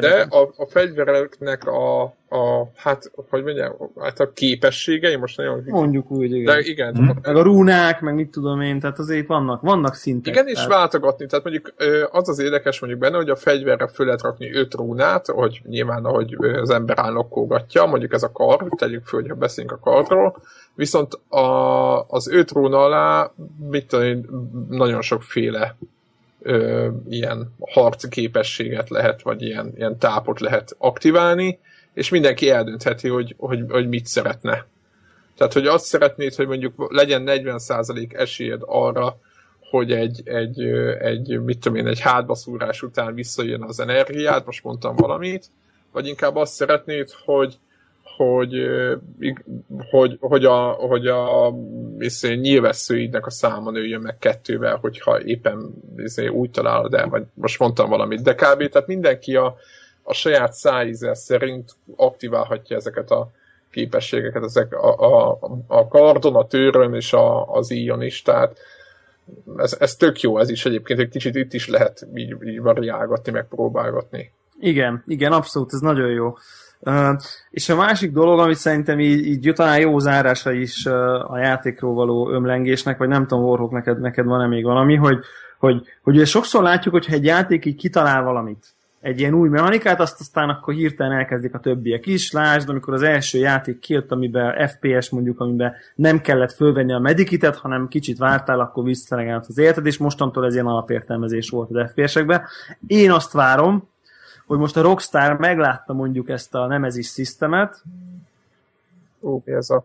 de a, a fegyvereknek a, a, hát, hogy mondjam, hát a képességei most nagyon... Mondjuk úgy, igen. De igen. Hmm. Meg a rúnák, meg mit tudom én, tehát azért vannak, vannak szintek. Igen, és váltogatni, tehát mondjuk az az érdekes mondjuk benne, hogy a fegyverre föl lehet rakni öt rúnát, hogy nyilván, ahogy az ember állokkolgatja, mondjuk ez a kar, tegyük föl, hogyha beszélünk a karról, Viszont a, az öt róna alá mit tudom, nagyon sokféle ö, ilyen harci képességet lehet, vagy ilyen, ilyen tápot lehet aktiválni, és mindenki eldöntheti, hogy, hogy, hogy mit szeretne. Tehát, hogy azt szeretnéd, hogy mondjuk legyen 40% esélyed arra, hogy egy, egy, egy, mit tudom én, egy hátbaszúrás után visszajön az energiád, most mondtam valamit, vagy inkább azt szeretnéd, hogy, hogy, hogy, hogy a, hogy a iszé, nyilvesszőidnek a száma nőjön meg kettővel, hogyha éppen iszé, úgy találod el, vagy most mondtam valamit, de kb. Tehát mindenki a, a saját szájíze szerint aktiválhatja ezeket a képességeket, ezek a, a, a kardon, a tőrön és a, az íjon is, tehát ez, ez tök jó, ez is egyébként egy kicsit itt is lehet így, így variálgatni, meg próbálgatni. Igen, igen, abszolút, ez nagyon jó. És a másik dolog, amit szerintem így, így talán jó zárása is a játékról való ömlengésnek, vagy nem tudom, Warhawk, neked, neked van-e még valami, hogy, hogy, hogy ugye sokszor látjuk, hogy egy játék így kitalál valamit, egy ilyen új mechanikát, azt aztán akkor hirtelen elkezdik a többiek is. Lásd, amikor az első játék kijött, amiben FPS mondjuk, amiben nem kellett fölvenni a medikitet, hanem kicsit vártál, akkor visszaregállt az életed, és mostantól ez ilyen alapértelmezés volt az FPS-ekben. Én azt várom, hogy most a Rockstar meglátta mondjuk ezt a Nemesis Systemet. Ó, ez a...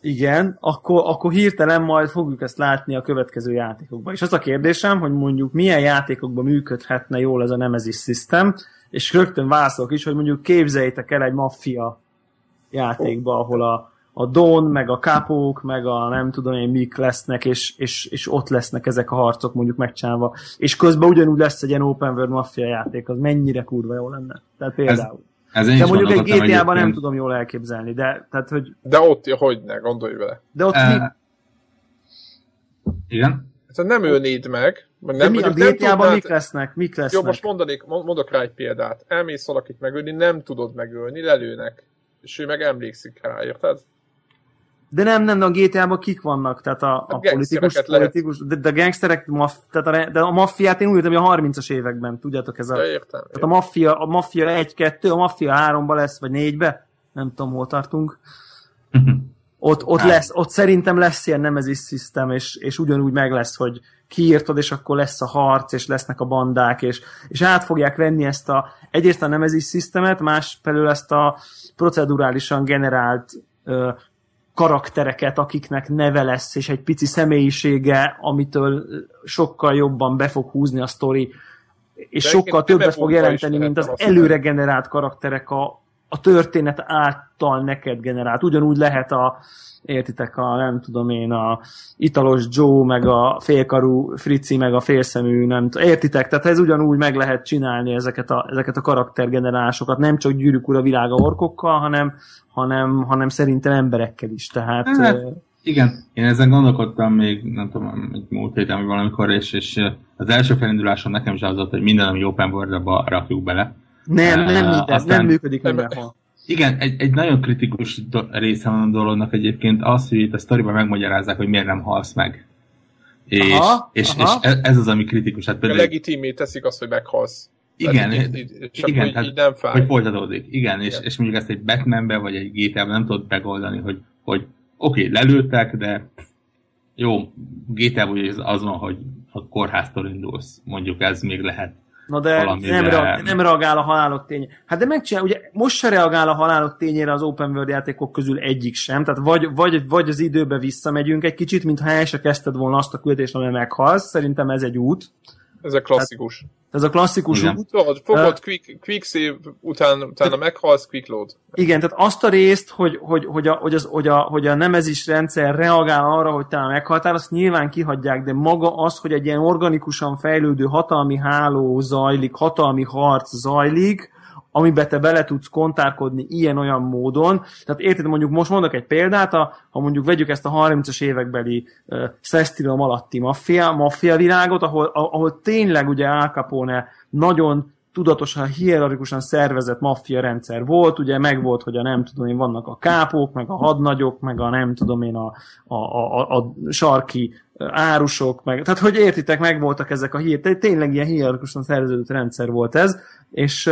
Igen, akkor, akkor hirtelen majd fogjuk ezt látni a következő játékokban. És az a kérdésem, hogy mondjuk milyen játékokban működhetne jól ez a Nemesis System, és rögtön válaszolok is, hogy mondjuk képzeljétek el egy maffia játékba, ahol a, a Don, meg a Kapók, meg a nem tudom én mik lesznek, és, és, és ott lesznek ezek a harcok mondjuk megcsinálva. És közben ugyanúgy lesz egy ilyen open world mafia játék, az mennyire kurva jó lenne. Tehát például. Ez, ez de mondjuk egy GTA-ban nem tudom jól elképzelni, de tehát, hogy... De ott, hogy ne, gondolj vele. De ott uh, mi... Igen? Tehát nem ölnéd meg. Nem, de mi a GTA-ban mik lesznek? Mik lesznek? Jó, most mondanék, mondok rá egy példát. Elmész valakit megölni, nem tudod megölni, lelőnek. És ő meg emlékszik rá, érted? De nem, nem, de a GTA-ban kik vannak? Tehát a, a, a politikus, politikus de, de a gangsterek, maff, tehát a, de a maffiát én úgy értem, hogy a 30-as években, tudjátok ez a... Ja, értem, tehát a maffia, a maffia 1-2, a maffia 3-ba lesz, vagy 4-be, nem tudom, hol tartunk. (laughs) ott, ott, lesz, ott szerintem lesz ilyen nemezis szisztem, és, és ugyanúgy meg lesz, hogy kiírtad, és akkor lesz a harc, és lesznek a bandák, és, és át fogják venni ezt a, egyrészt a nemezis szisztemet, más felől ezt a procedurálisan generált karaktereket, akiknek neve lesz, és egy pici személyisége, amitől sokkal jobban be fog húzni a sztori, és De sokkal többet fog jelenteni, mint az előre generált karakterek a, a történet által neked generált. Ugyanúgy lehet a, értitek, a nem tudom én, a italos Joe, meg a félkarú Frici, meg a félszemű, nem tudom, értitek? Tehát ez ugyanúgy meg lehet csinálni ezeket a, ezeket a karaktergenerálásokat, nem csak gyűrűk ura világa orkokkal, hanem, hanem, hanem szerintem emberekkel is. Tehát, hát, igen, én ezen gondolkodtam még, nem tudom, egy múlt héten, vagy valamikor, és, és az első felinduláson nekem is az volt, hogy minden, ami open world rakjuk bele. Nem, nem minden, Aztán, nem működik mindenhol. Igen, egy, egy nagyon kritikus része van a dolognak egyébként az, hogy itt a sztoriban megmagyarázzák, hogy miért nem halsz meg. És, aha, és, aha. és ez az, ami kritikus. Hát például... Legitimé teszik azt, hogy meghalsz. Igen, így, így, igen, hogy, így nem fáj. hogy folytatódik. Igen, igen. És, és mondjuk ezt egy Batmanbe vagy egy GTA-ben nem tudod megoldani, hogy, hogy oké, okay, lelőttek, de jó, GTA vagy azon, hogy a kórháztól indulsz. Mondjuk ez még lehet Na de nem, reag, nem reagál a halálok ténye. Hát de megcsinál, ugye most se reagál a halálok tényére az open world játékok közül egyik sem. Tehát vagy, vagy, vagy az időbe visszamegyünk egy kicsit, mintha el se kezdted volna azt a küldést, amely meghalsz. Szerintem ez egy út. Ez a klasszikus. Hát, ez a klasszikus igen. út. Tudod, fogod uh, quick, quick save, után, utána meghalsz, quick load. Igen, tehát azt a részt, hogy, hogy, hogy, a, hogy, az, hogy, a, hogy a nemezis rendszer reagál arra, hogy talán meghaltál, azt nyilván kihagyják, de maga az, hogy egy ilyen organikusan fejlődő hatalmi háló zajlik, hatalmi harc zajlik, amiben te bele tudsz kontárkodni ilyen-olyan módon. Tehát érted, mondjuk most mondok egy példát, a, ha mondjuk vegyük ezt a 30-as évekbeli uh, Szesztilom alatti maffia, maffia világot, ahol, ahol tényleg ugye Al Capone nagyon tudatosan, hierarchikusan szervezett maffia rendszer volt, ugye meg volt, hogy a nem tudom én, vannak a kápók, meg a hadnagyok, meg a nem tudom én, a, a, a, a sarki árusok, meg, tehát hogy értitek, meg voltak ezek a hír, tényleg ilyen hierarchikusan szerveződött rendszer volt ez, és,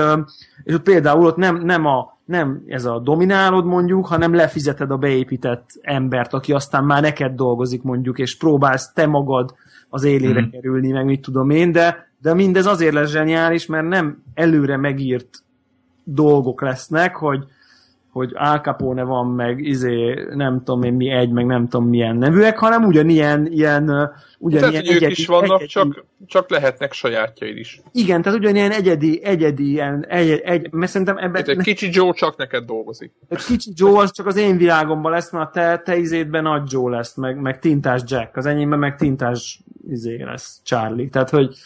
és ott például ott nem, nem, a, nem ez a dominálod mondjuk, hanem lefizeted a beépített embert, aki aztán már neked dolgozik mondjuk, és próbálsz te magad az élére mm. kerülni, meg mit tudom én, de, de mindez azért lesz zseniális, mert nem előre megírt dolgok lesznek, hogy, hogy Al Capone van, meg izé, nem tudom én mi egy, meg nem tudom milyen nevűek, hanem ugyanilyen ilyen, ugyanilyen tehát, egyedi, ők is vannak, egyedi, csak, csak lehetnek sajátjaid is. Igen, tehát ugyanilyen egyedi, egyedi, ilyen, egy, egy, mert szerintem ebben... egy kicsi Joe csak neked dolgozik. Egy kicsi Joe az csak az én világomban lesz, mert a te, te izédben nagy Joe lesz, meg, meg tintás Jack, az enyémben meg tintás izé lesz Charlie. Tehát, hogy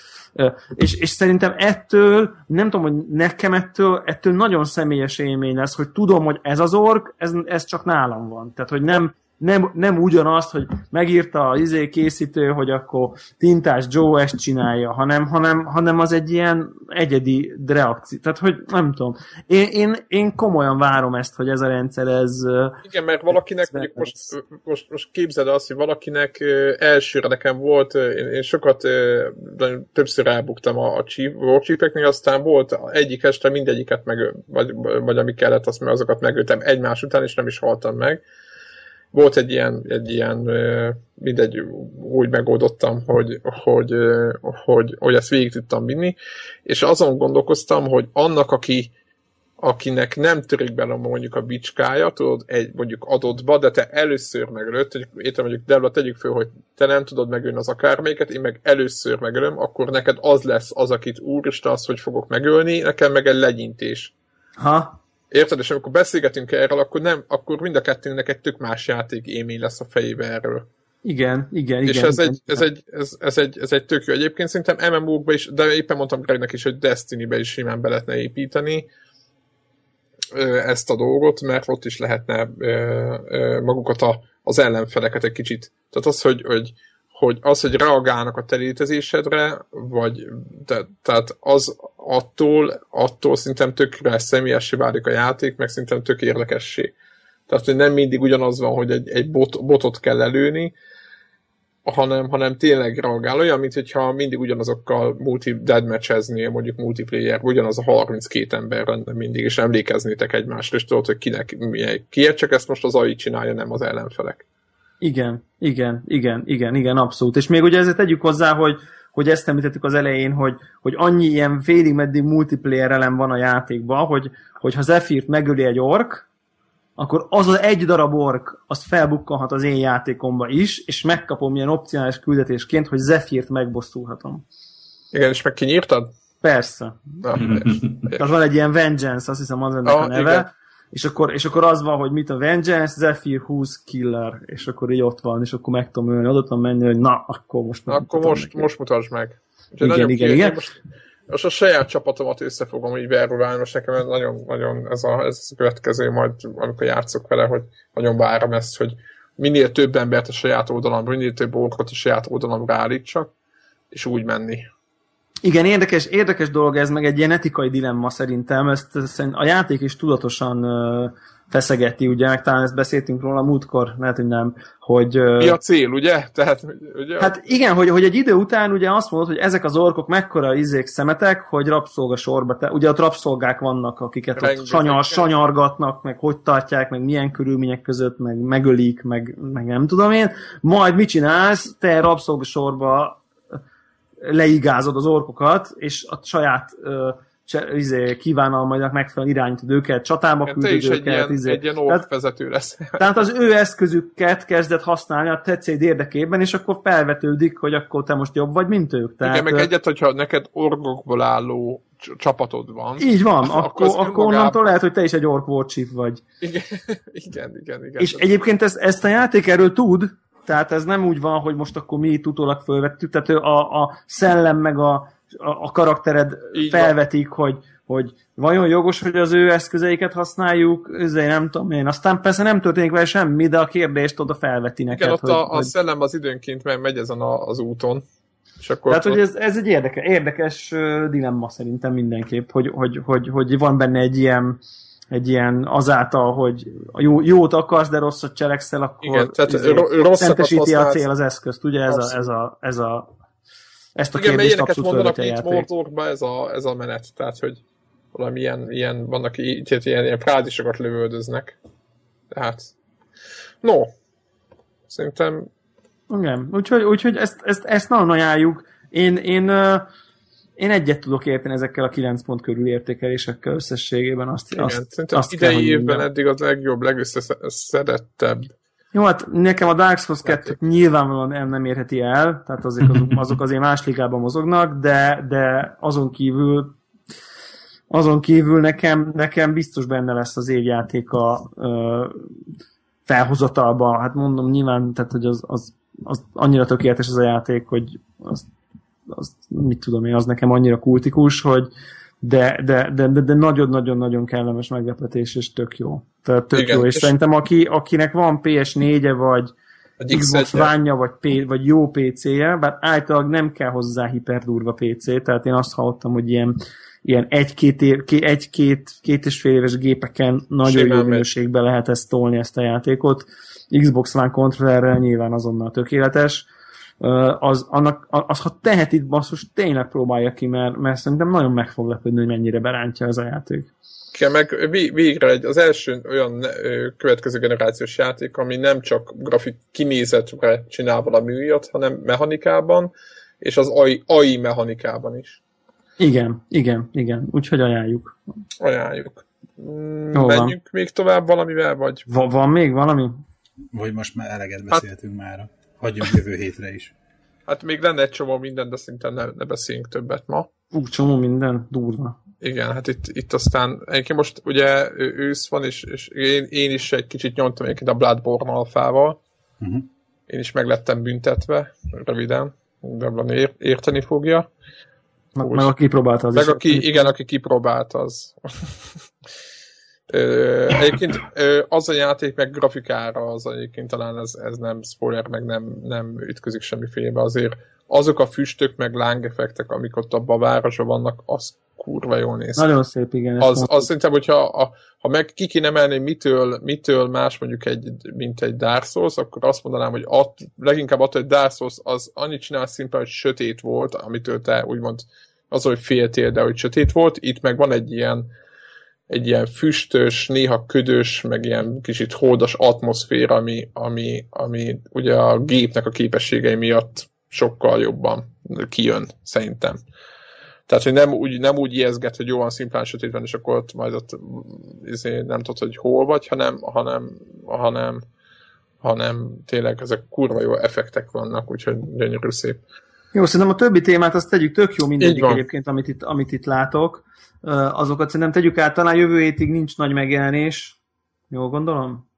és, és szerintem ettől, nem tudom, hogy nekem ettől, ettől nagyon személyes élmény lesz, hogy tudom, hogy ez az ork, ez, ez csak nálam van. Tehát, hogy nem, nem, nem ugyanazt, hogy megírta az izé készítő, hogy akkor Tintás Joe ezt csinálja, hanem, hanem, hanem az egy ilyen egyedi reakció. Tehát, hogy nem tudom. Én, én, én komolyan várom ezt, hogy ez a rendszer, ez... Igen, mert valakinek, mondjuk most, most, most képzeld azt, hogy valakinek elsőre nekem volt, én, én sokat többször elbuktam a, a warchipeknél, aztán volt egyik este mindegyiket meg, vagy, vagy ami kellett, azt azokat megöltem egymás után, és nem is haltam meg volt egy ilyen, egy ilyen mindegy, úgy megoldottam, hogy, hogy, hogy, hogy ezt végig tudtam vinni, és azon gondolkoztam, hogy annak, aki, akinek nem törik bele mondjuk a bicskája, tudod, egy mondjuk adottba, de te először megölött, hogy értem mondjuk, Debla, tegyük föl, hogy te nem tudod megölni az akárméket, én meg először megölöm, akkor neked az lesz az, akit úristen az, hogy fogok megölni, nekem meg egy legyintés. Ha? Érted? És amikor beszélgetünk erről, akkor, nem, akkor mind a kettőnek egy tök más játék élmény lesz a fejébe erről. Igen, igen, és igen. És ez, igen. Egy, ez, egy, ez, ez, egy, ez egy tök jó. Egyébként szerintem MMO-kba is, de éppen mondtam Gregnek is, hogy Destiny-be is simán be lehetne építeni ezt a dolgot, mert ott is lehetne magukat a, az ellenfeleket egy kicsit. Tehát az, hogy, hogy hogy az, hogy reagálnak a te létezésedre, vagy de, tehát az attól, attól szerintem tökre személyessé válik a játék, meg szerintem tök érdekessé. Tehát, hogy nem mindig ugyanaz van, hogy egy, egy bot, botot kell előni, hanem, hanem tényleg reagál. Olyan, mint hogyha mindig ugyanazokkal multi deadmatchezni, mondjuk multiplayer, ugyanaz a 32 ember lenne mindig, és emlékeznétek egymásra, és tudod, hogy kinek milyen. Kiért csak ezt most az AI csinálja, nem az ellenfelek. Igen, igen, igen, igen, igen, abszolút. És még ugye ezért tegyük hozzá, hogy, hogy ezt említettük az elején, hogy, hogy annyi ilyen félig meddig multiplayer elem van a játékban, hogy, hogy ha Zephyrt megöli egy ork, akkor az az egy darab ork, azt felbukkanhat az én játékomba is, és megkapom ilyen opcionális küldetésként, hogy Zephyrt megbosszulhatom. Igen, és meg kinyírtad? Persze. Na, (laughs) az van egy ilyen Vengeance, azt hiszem az ennek ah, a neve, igen és akkor, és akkor az van, hogy mit a Vengeance, Zephyr 20 Killer, és akkor így ott van, és akkor meg tudom ölni, oda tudom menni, hogy na, akkor most Akkor most, neki. most mutasd meg. Úgyhogy igen, igen, igen. Most, most a saját csapatomat összefogom így verulálni, most nekem ez nagyon, nagyon ez a, ez a következő majd, amikor játszok vele, hogy nagyon várom ezt, hogy minél több embert a saját oldalamra, minél több orkot a saját oldalamra állítsak, és úgy menni. Igen, érdekes, érdekes dolog ez, meg egy ilyen etikai dilemma szerintem. Ezt, ezt a játék is tudatosan uh, feszegeti, ugye, meg talán ezt beszéltünk róla múltkor, lehet, hogy nem, hogy... Mi a cél, ugye? Tehát, ugye? Hát igen, hogy, hogy egy idő után ugye azt mondod, hogy ezek az orkok mekkora izék szemetek, hogy rabszolga sorba, te, ugye ott rabszolgák vannak, akiket Rengeteg, ott sanyar, sanyargatnak, meg hogy tartják, meg milyen körülmények között, meg megölik, meg, meg nem tudom én. Majd mit csinálsz? Te rabszolga sorba leigázod az orkokat, és a saját uh, izé, kívánalmainak megfelelően irányítod őket, csatába küldöd Te is őket. egy ilyen, izé. egy ilyen tehát, vezető lesz. (laughs) Tehát az ő eszközüket kezdett használni a tetszéd érdekében, és akkor felvetődik, hogy akkor te most jobb vagy, mint ők. Tehát, Igen, meg egyet, hogyha neked orgokból álló csapatod van. Így van, akkor, akkor, akkor önmagában... onnantól lehet, hogy te is egy ork warchief vagy. Igen, (laughs) igen, igen. igen és egyébként ezt, ezt a játék erről tud, tehát ez nem úgy van, hogy most akkor mi itt utólag fölvettük, tehát a, a szellem meg a, a, a karaktered Így felvetik, van. hogy, hogy vajon jogos, hogy az ő eszközeiket használjuk, ezért nem tudom én. Aztán persze nem történik vele semmi, de a kérdést oda felveti neked. Igen, ott hogy, a, a hogy... szellem az időnként megy, megy ezen a, az úton. És akkor Tehát, ott... hogy ez, ez egy érdekes, érdekes dilemma szerintem mindenképp, hogy, hogy, hogy, hogy van benne egy ilyen, egy ilyen azáltal, hogy jó, jót akarsz, de rosszat cselekszel, akkor Igen, tehát izé, szentesíti a cél az eszközt, ugye ez a, ez a, ez a ezt a Igen, kérdést abszolút mondanak itt Mordorba ez a, ez a menet, tehát hogy valami ilyen, ilyen vannak itt ilyen, ilyen frázisokat lövöldöznek. Tehát, no, szerintem... Igen, úgyhogy, úgyhogy ezt, ezt, ezt nagyon ajánljuk. Én, én, én egyet tudok érteni ezekkel a 9 pont körül értékelésekkel összességében. Azt, Igen, azt, szerintem azt idei kell, évben eddig az legjobb, legösszeszedettebb jó, hát nekem a Dark Souls 2 nyilvánvalóan nem érheti el, tehát azok, azok, (laughs) azok azért más ligában mozognak, de, de azon kívül azon kívül nekem, nekem biztos benne lesz az évjátéka ö, felhozatalba. Hát mondom nyilván, tehát hogy az, az, az annyira tökéletes az a játék, hogy az, az, mit tudom én, az nekem annyira kultikus, hogy, de, de, de, de, de nagyon-nagyon-nagyon kellemes meglepetés, és tök jó. Tehát tök Igen, jó, és, és szerintem aki, akinek van PS4-e, vagy Xbox one vagy, P, vagy jó PC-je, bár általában nem kell hozzá hiperdurva PC, tehát én azt hallottam, hogy ilyen, ilyen egy-két, év, egy-két két és fél éves gépeken nagyon Simán jó minőségben lehet ezt tolni, ezt a játékot. Xbox One kontrollerrel nyilván azonnal tökéletes az, annak, az, ha teheti, basszus, tényleg próbálja ki, mert, mert szerintem nagyon meg fog lepődni, hogy mennyire berántja ez a játék. Igen, meg végre egy, az első olyan következő generációs játék, ami nem csak grafik kinézetre csinál valami újat, hanem mechanikában, és az AI, AI mechanikában is. Igen, igen, igen. Úgyhogy ajánljuk. Ajánljuk. Mm, Jó menjünk van. még tovább valamivel, vagy? Va- van még valami? Vagy most már eleget beszéltünk hát, már. Hagyjunk jövő hétre is. Hát még lenne egy csomó minden, de szinte ne, ne beszéljünk többet ma. Ú, csomó minden, durva. Igen, hát itt, itt aztán, egyébként most ugye ősz van, és, és én, én is egy kicsit nyomtam egyébként a Bloodborne alfával. Uh-huh. Én is meglettem büntetve, röviden. Deblan ér, érteni fogja. Meg, meg aki kipróbálta az meg is. Aki, igen, aki kipróbálta az. (laughs) Ö, egyébként ö, az a játék meg grafikára, az egyébként talán ez, ez nem spoiler, meg nem, nem ütközik semmiféle, azért azok a füstök, meg lángeffektek, amik ott abban a városban vannak, az kurva jól néz. Nagyon szép, igen. Az, az szerintem, hogyha a, ha meg ki kéne emelni, mitől, mitől más mondjuk egy, mint egy Dark Souls, akkor azt mondanám, hogy att, leginkább attól, hogy Dark Souls az annyit csinál szimplán, hogy sötét volt, amitől te úgymond az, hogy féltél, de hogy sötét volt. Itt meg van egy ilyen egy ilyen füstös, néha ködös, meg ilyen kicsit hódos atmoszféra, ami, ami, ami ugye a gépnek a képességei miatt sokkal jobban kijön, szerintem. Tehát, hogy nem úgy, nem úgy ijeszget, hogy jó van szimplán sötét van, és akkor ott majd ott izé, nem tudod, hogy hol vagy, hanem, hanem, hanem, hanem tényleg ezek kurva jó effektek vannak, úgyhogy gyönyörű szép. Jó, szerintem a többi témát azt tegyük tök jó mindegyik egyébként, amit itt, amit itt látok azokat szerintem tegyük át, talán jövő hétig nincs nagy megjelenés. Jól gondolom?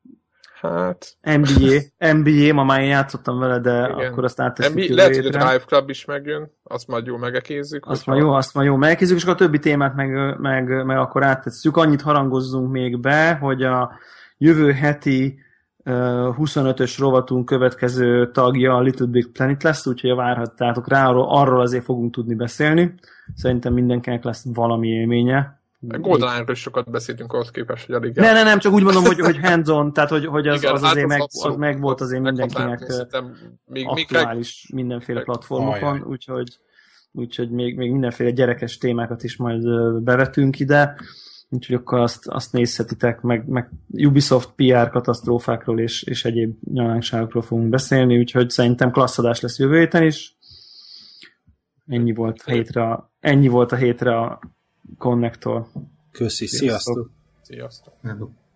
Hát... NBA, (laughs) NBA, ma már én játszottam vele, de Igen. akkor azt átteszünk Lehet, hogy a Drive Club is megjön, azt majd jó megekézzük. Azt majd jó, azt majd jó megekézzük, és akkor a többi témát meg, meg, meg akkor áttesszük. Annyit harangozzunk még be, hogy a jövő heti 25-ös rovatunk következő tagja a Little Big Planet lesz, úgyhogy várhattátok rá, arról, arról azért fogunk tudni beszélni. Szerintem mindenkinek lesz valami élménye. Golden is sokat beszéltünk ahhoz képest, hogy alig... Ne, ne, nem, csak úgy mondom, hogy, hogy hands-on, tehát hogy, hogy az, Igen, az azért meg, az meg volt azért mindenkinek még, aktuális még mindenféle platformokon, úgyhogy, úgyhogy még, még mindenféle gyerekes témákat is majd bevetünk ide úgyhogy akkor azt, azt nézhetitek, meg, meg Ubisoft PR katasztrófákról és, és egyéb nyalánkságokról fogunk beszélni, úgyhogy szerintem klasszadás lesz jövő héten is. Ennyi volt a hétre, ennyi volt a hétre a Connector. Köszi, sziasztok! Sziasztok! sziasztok.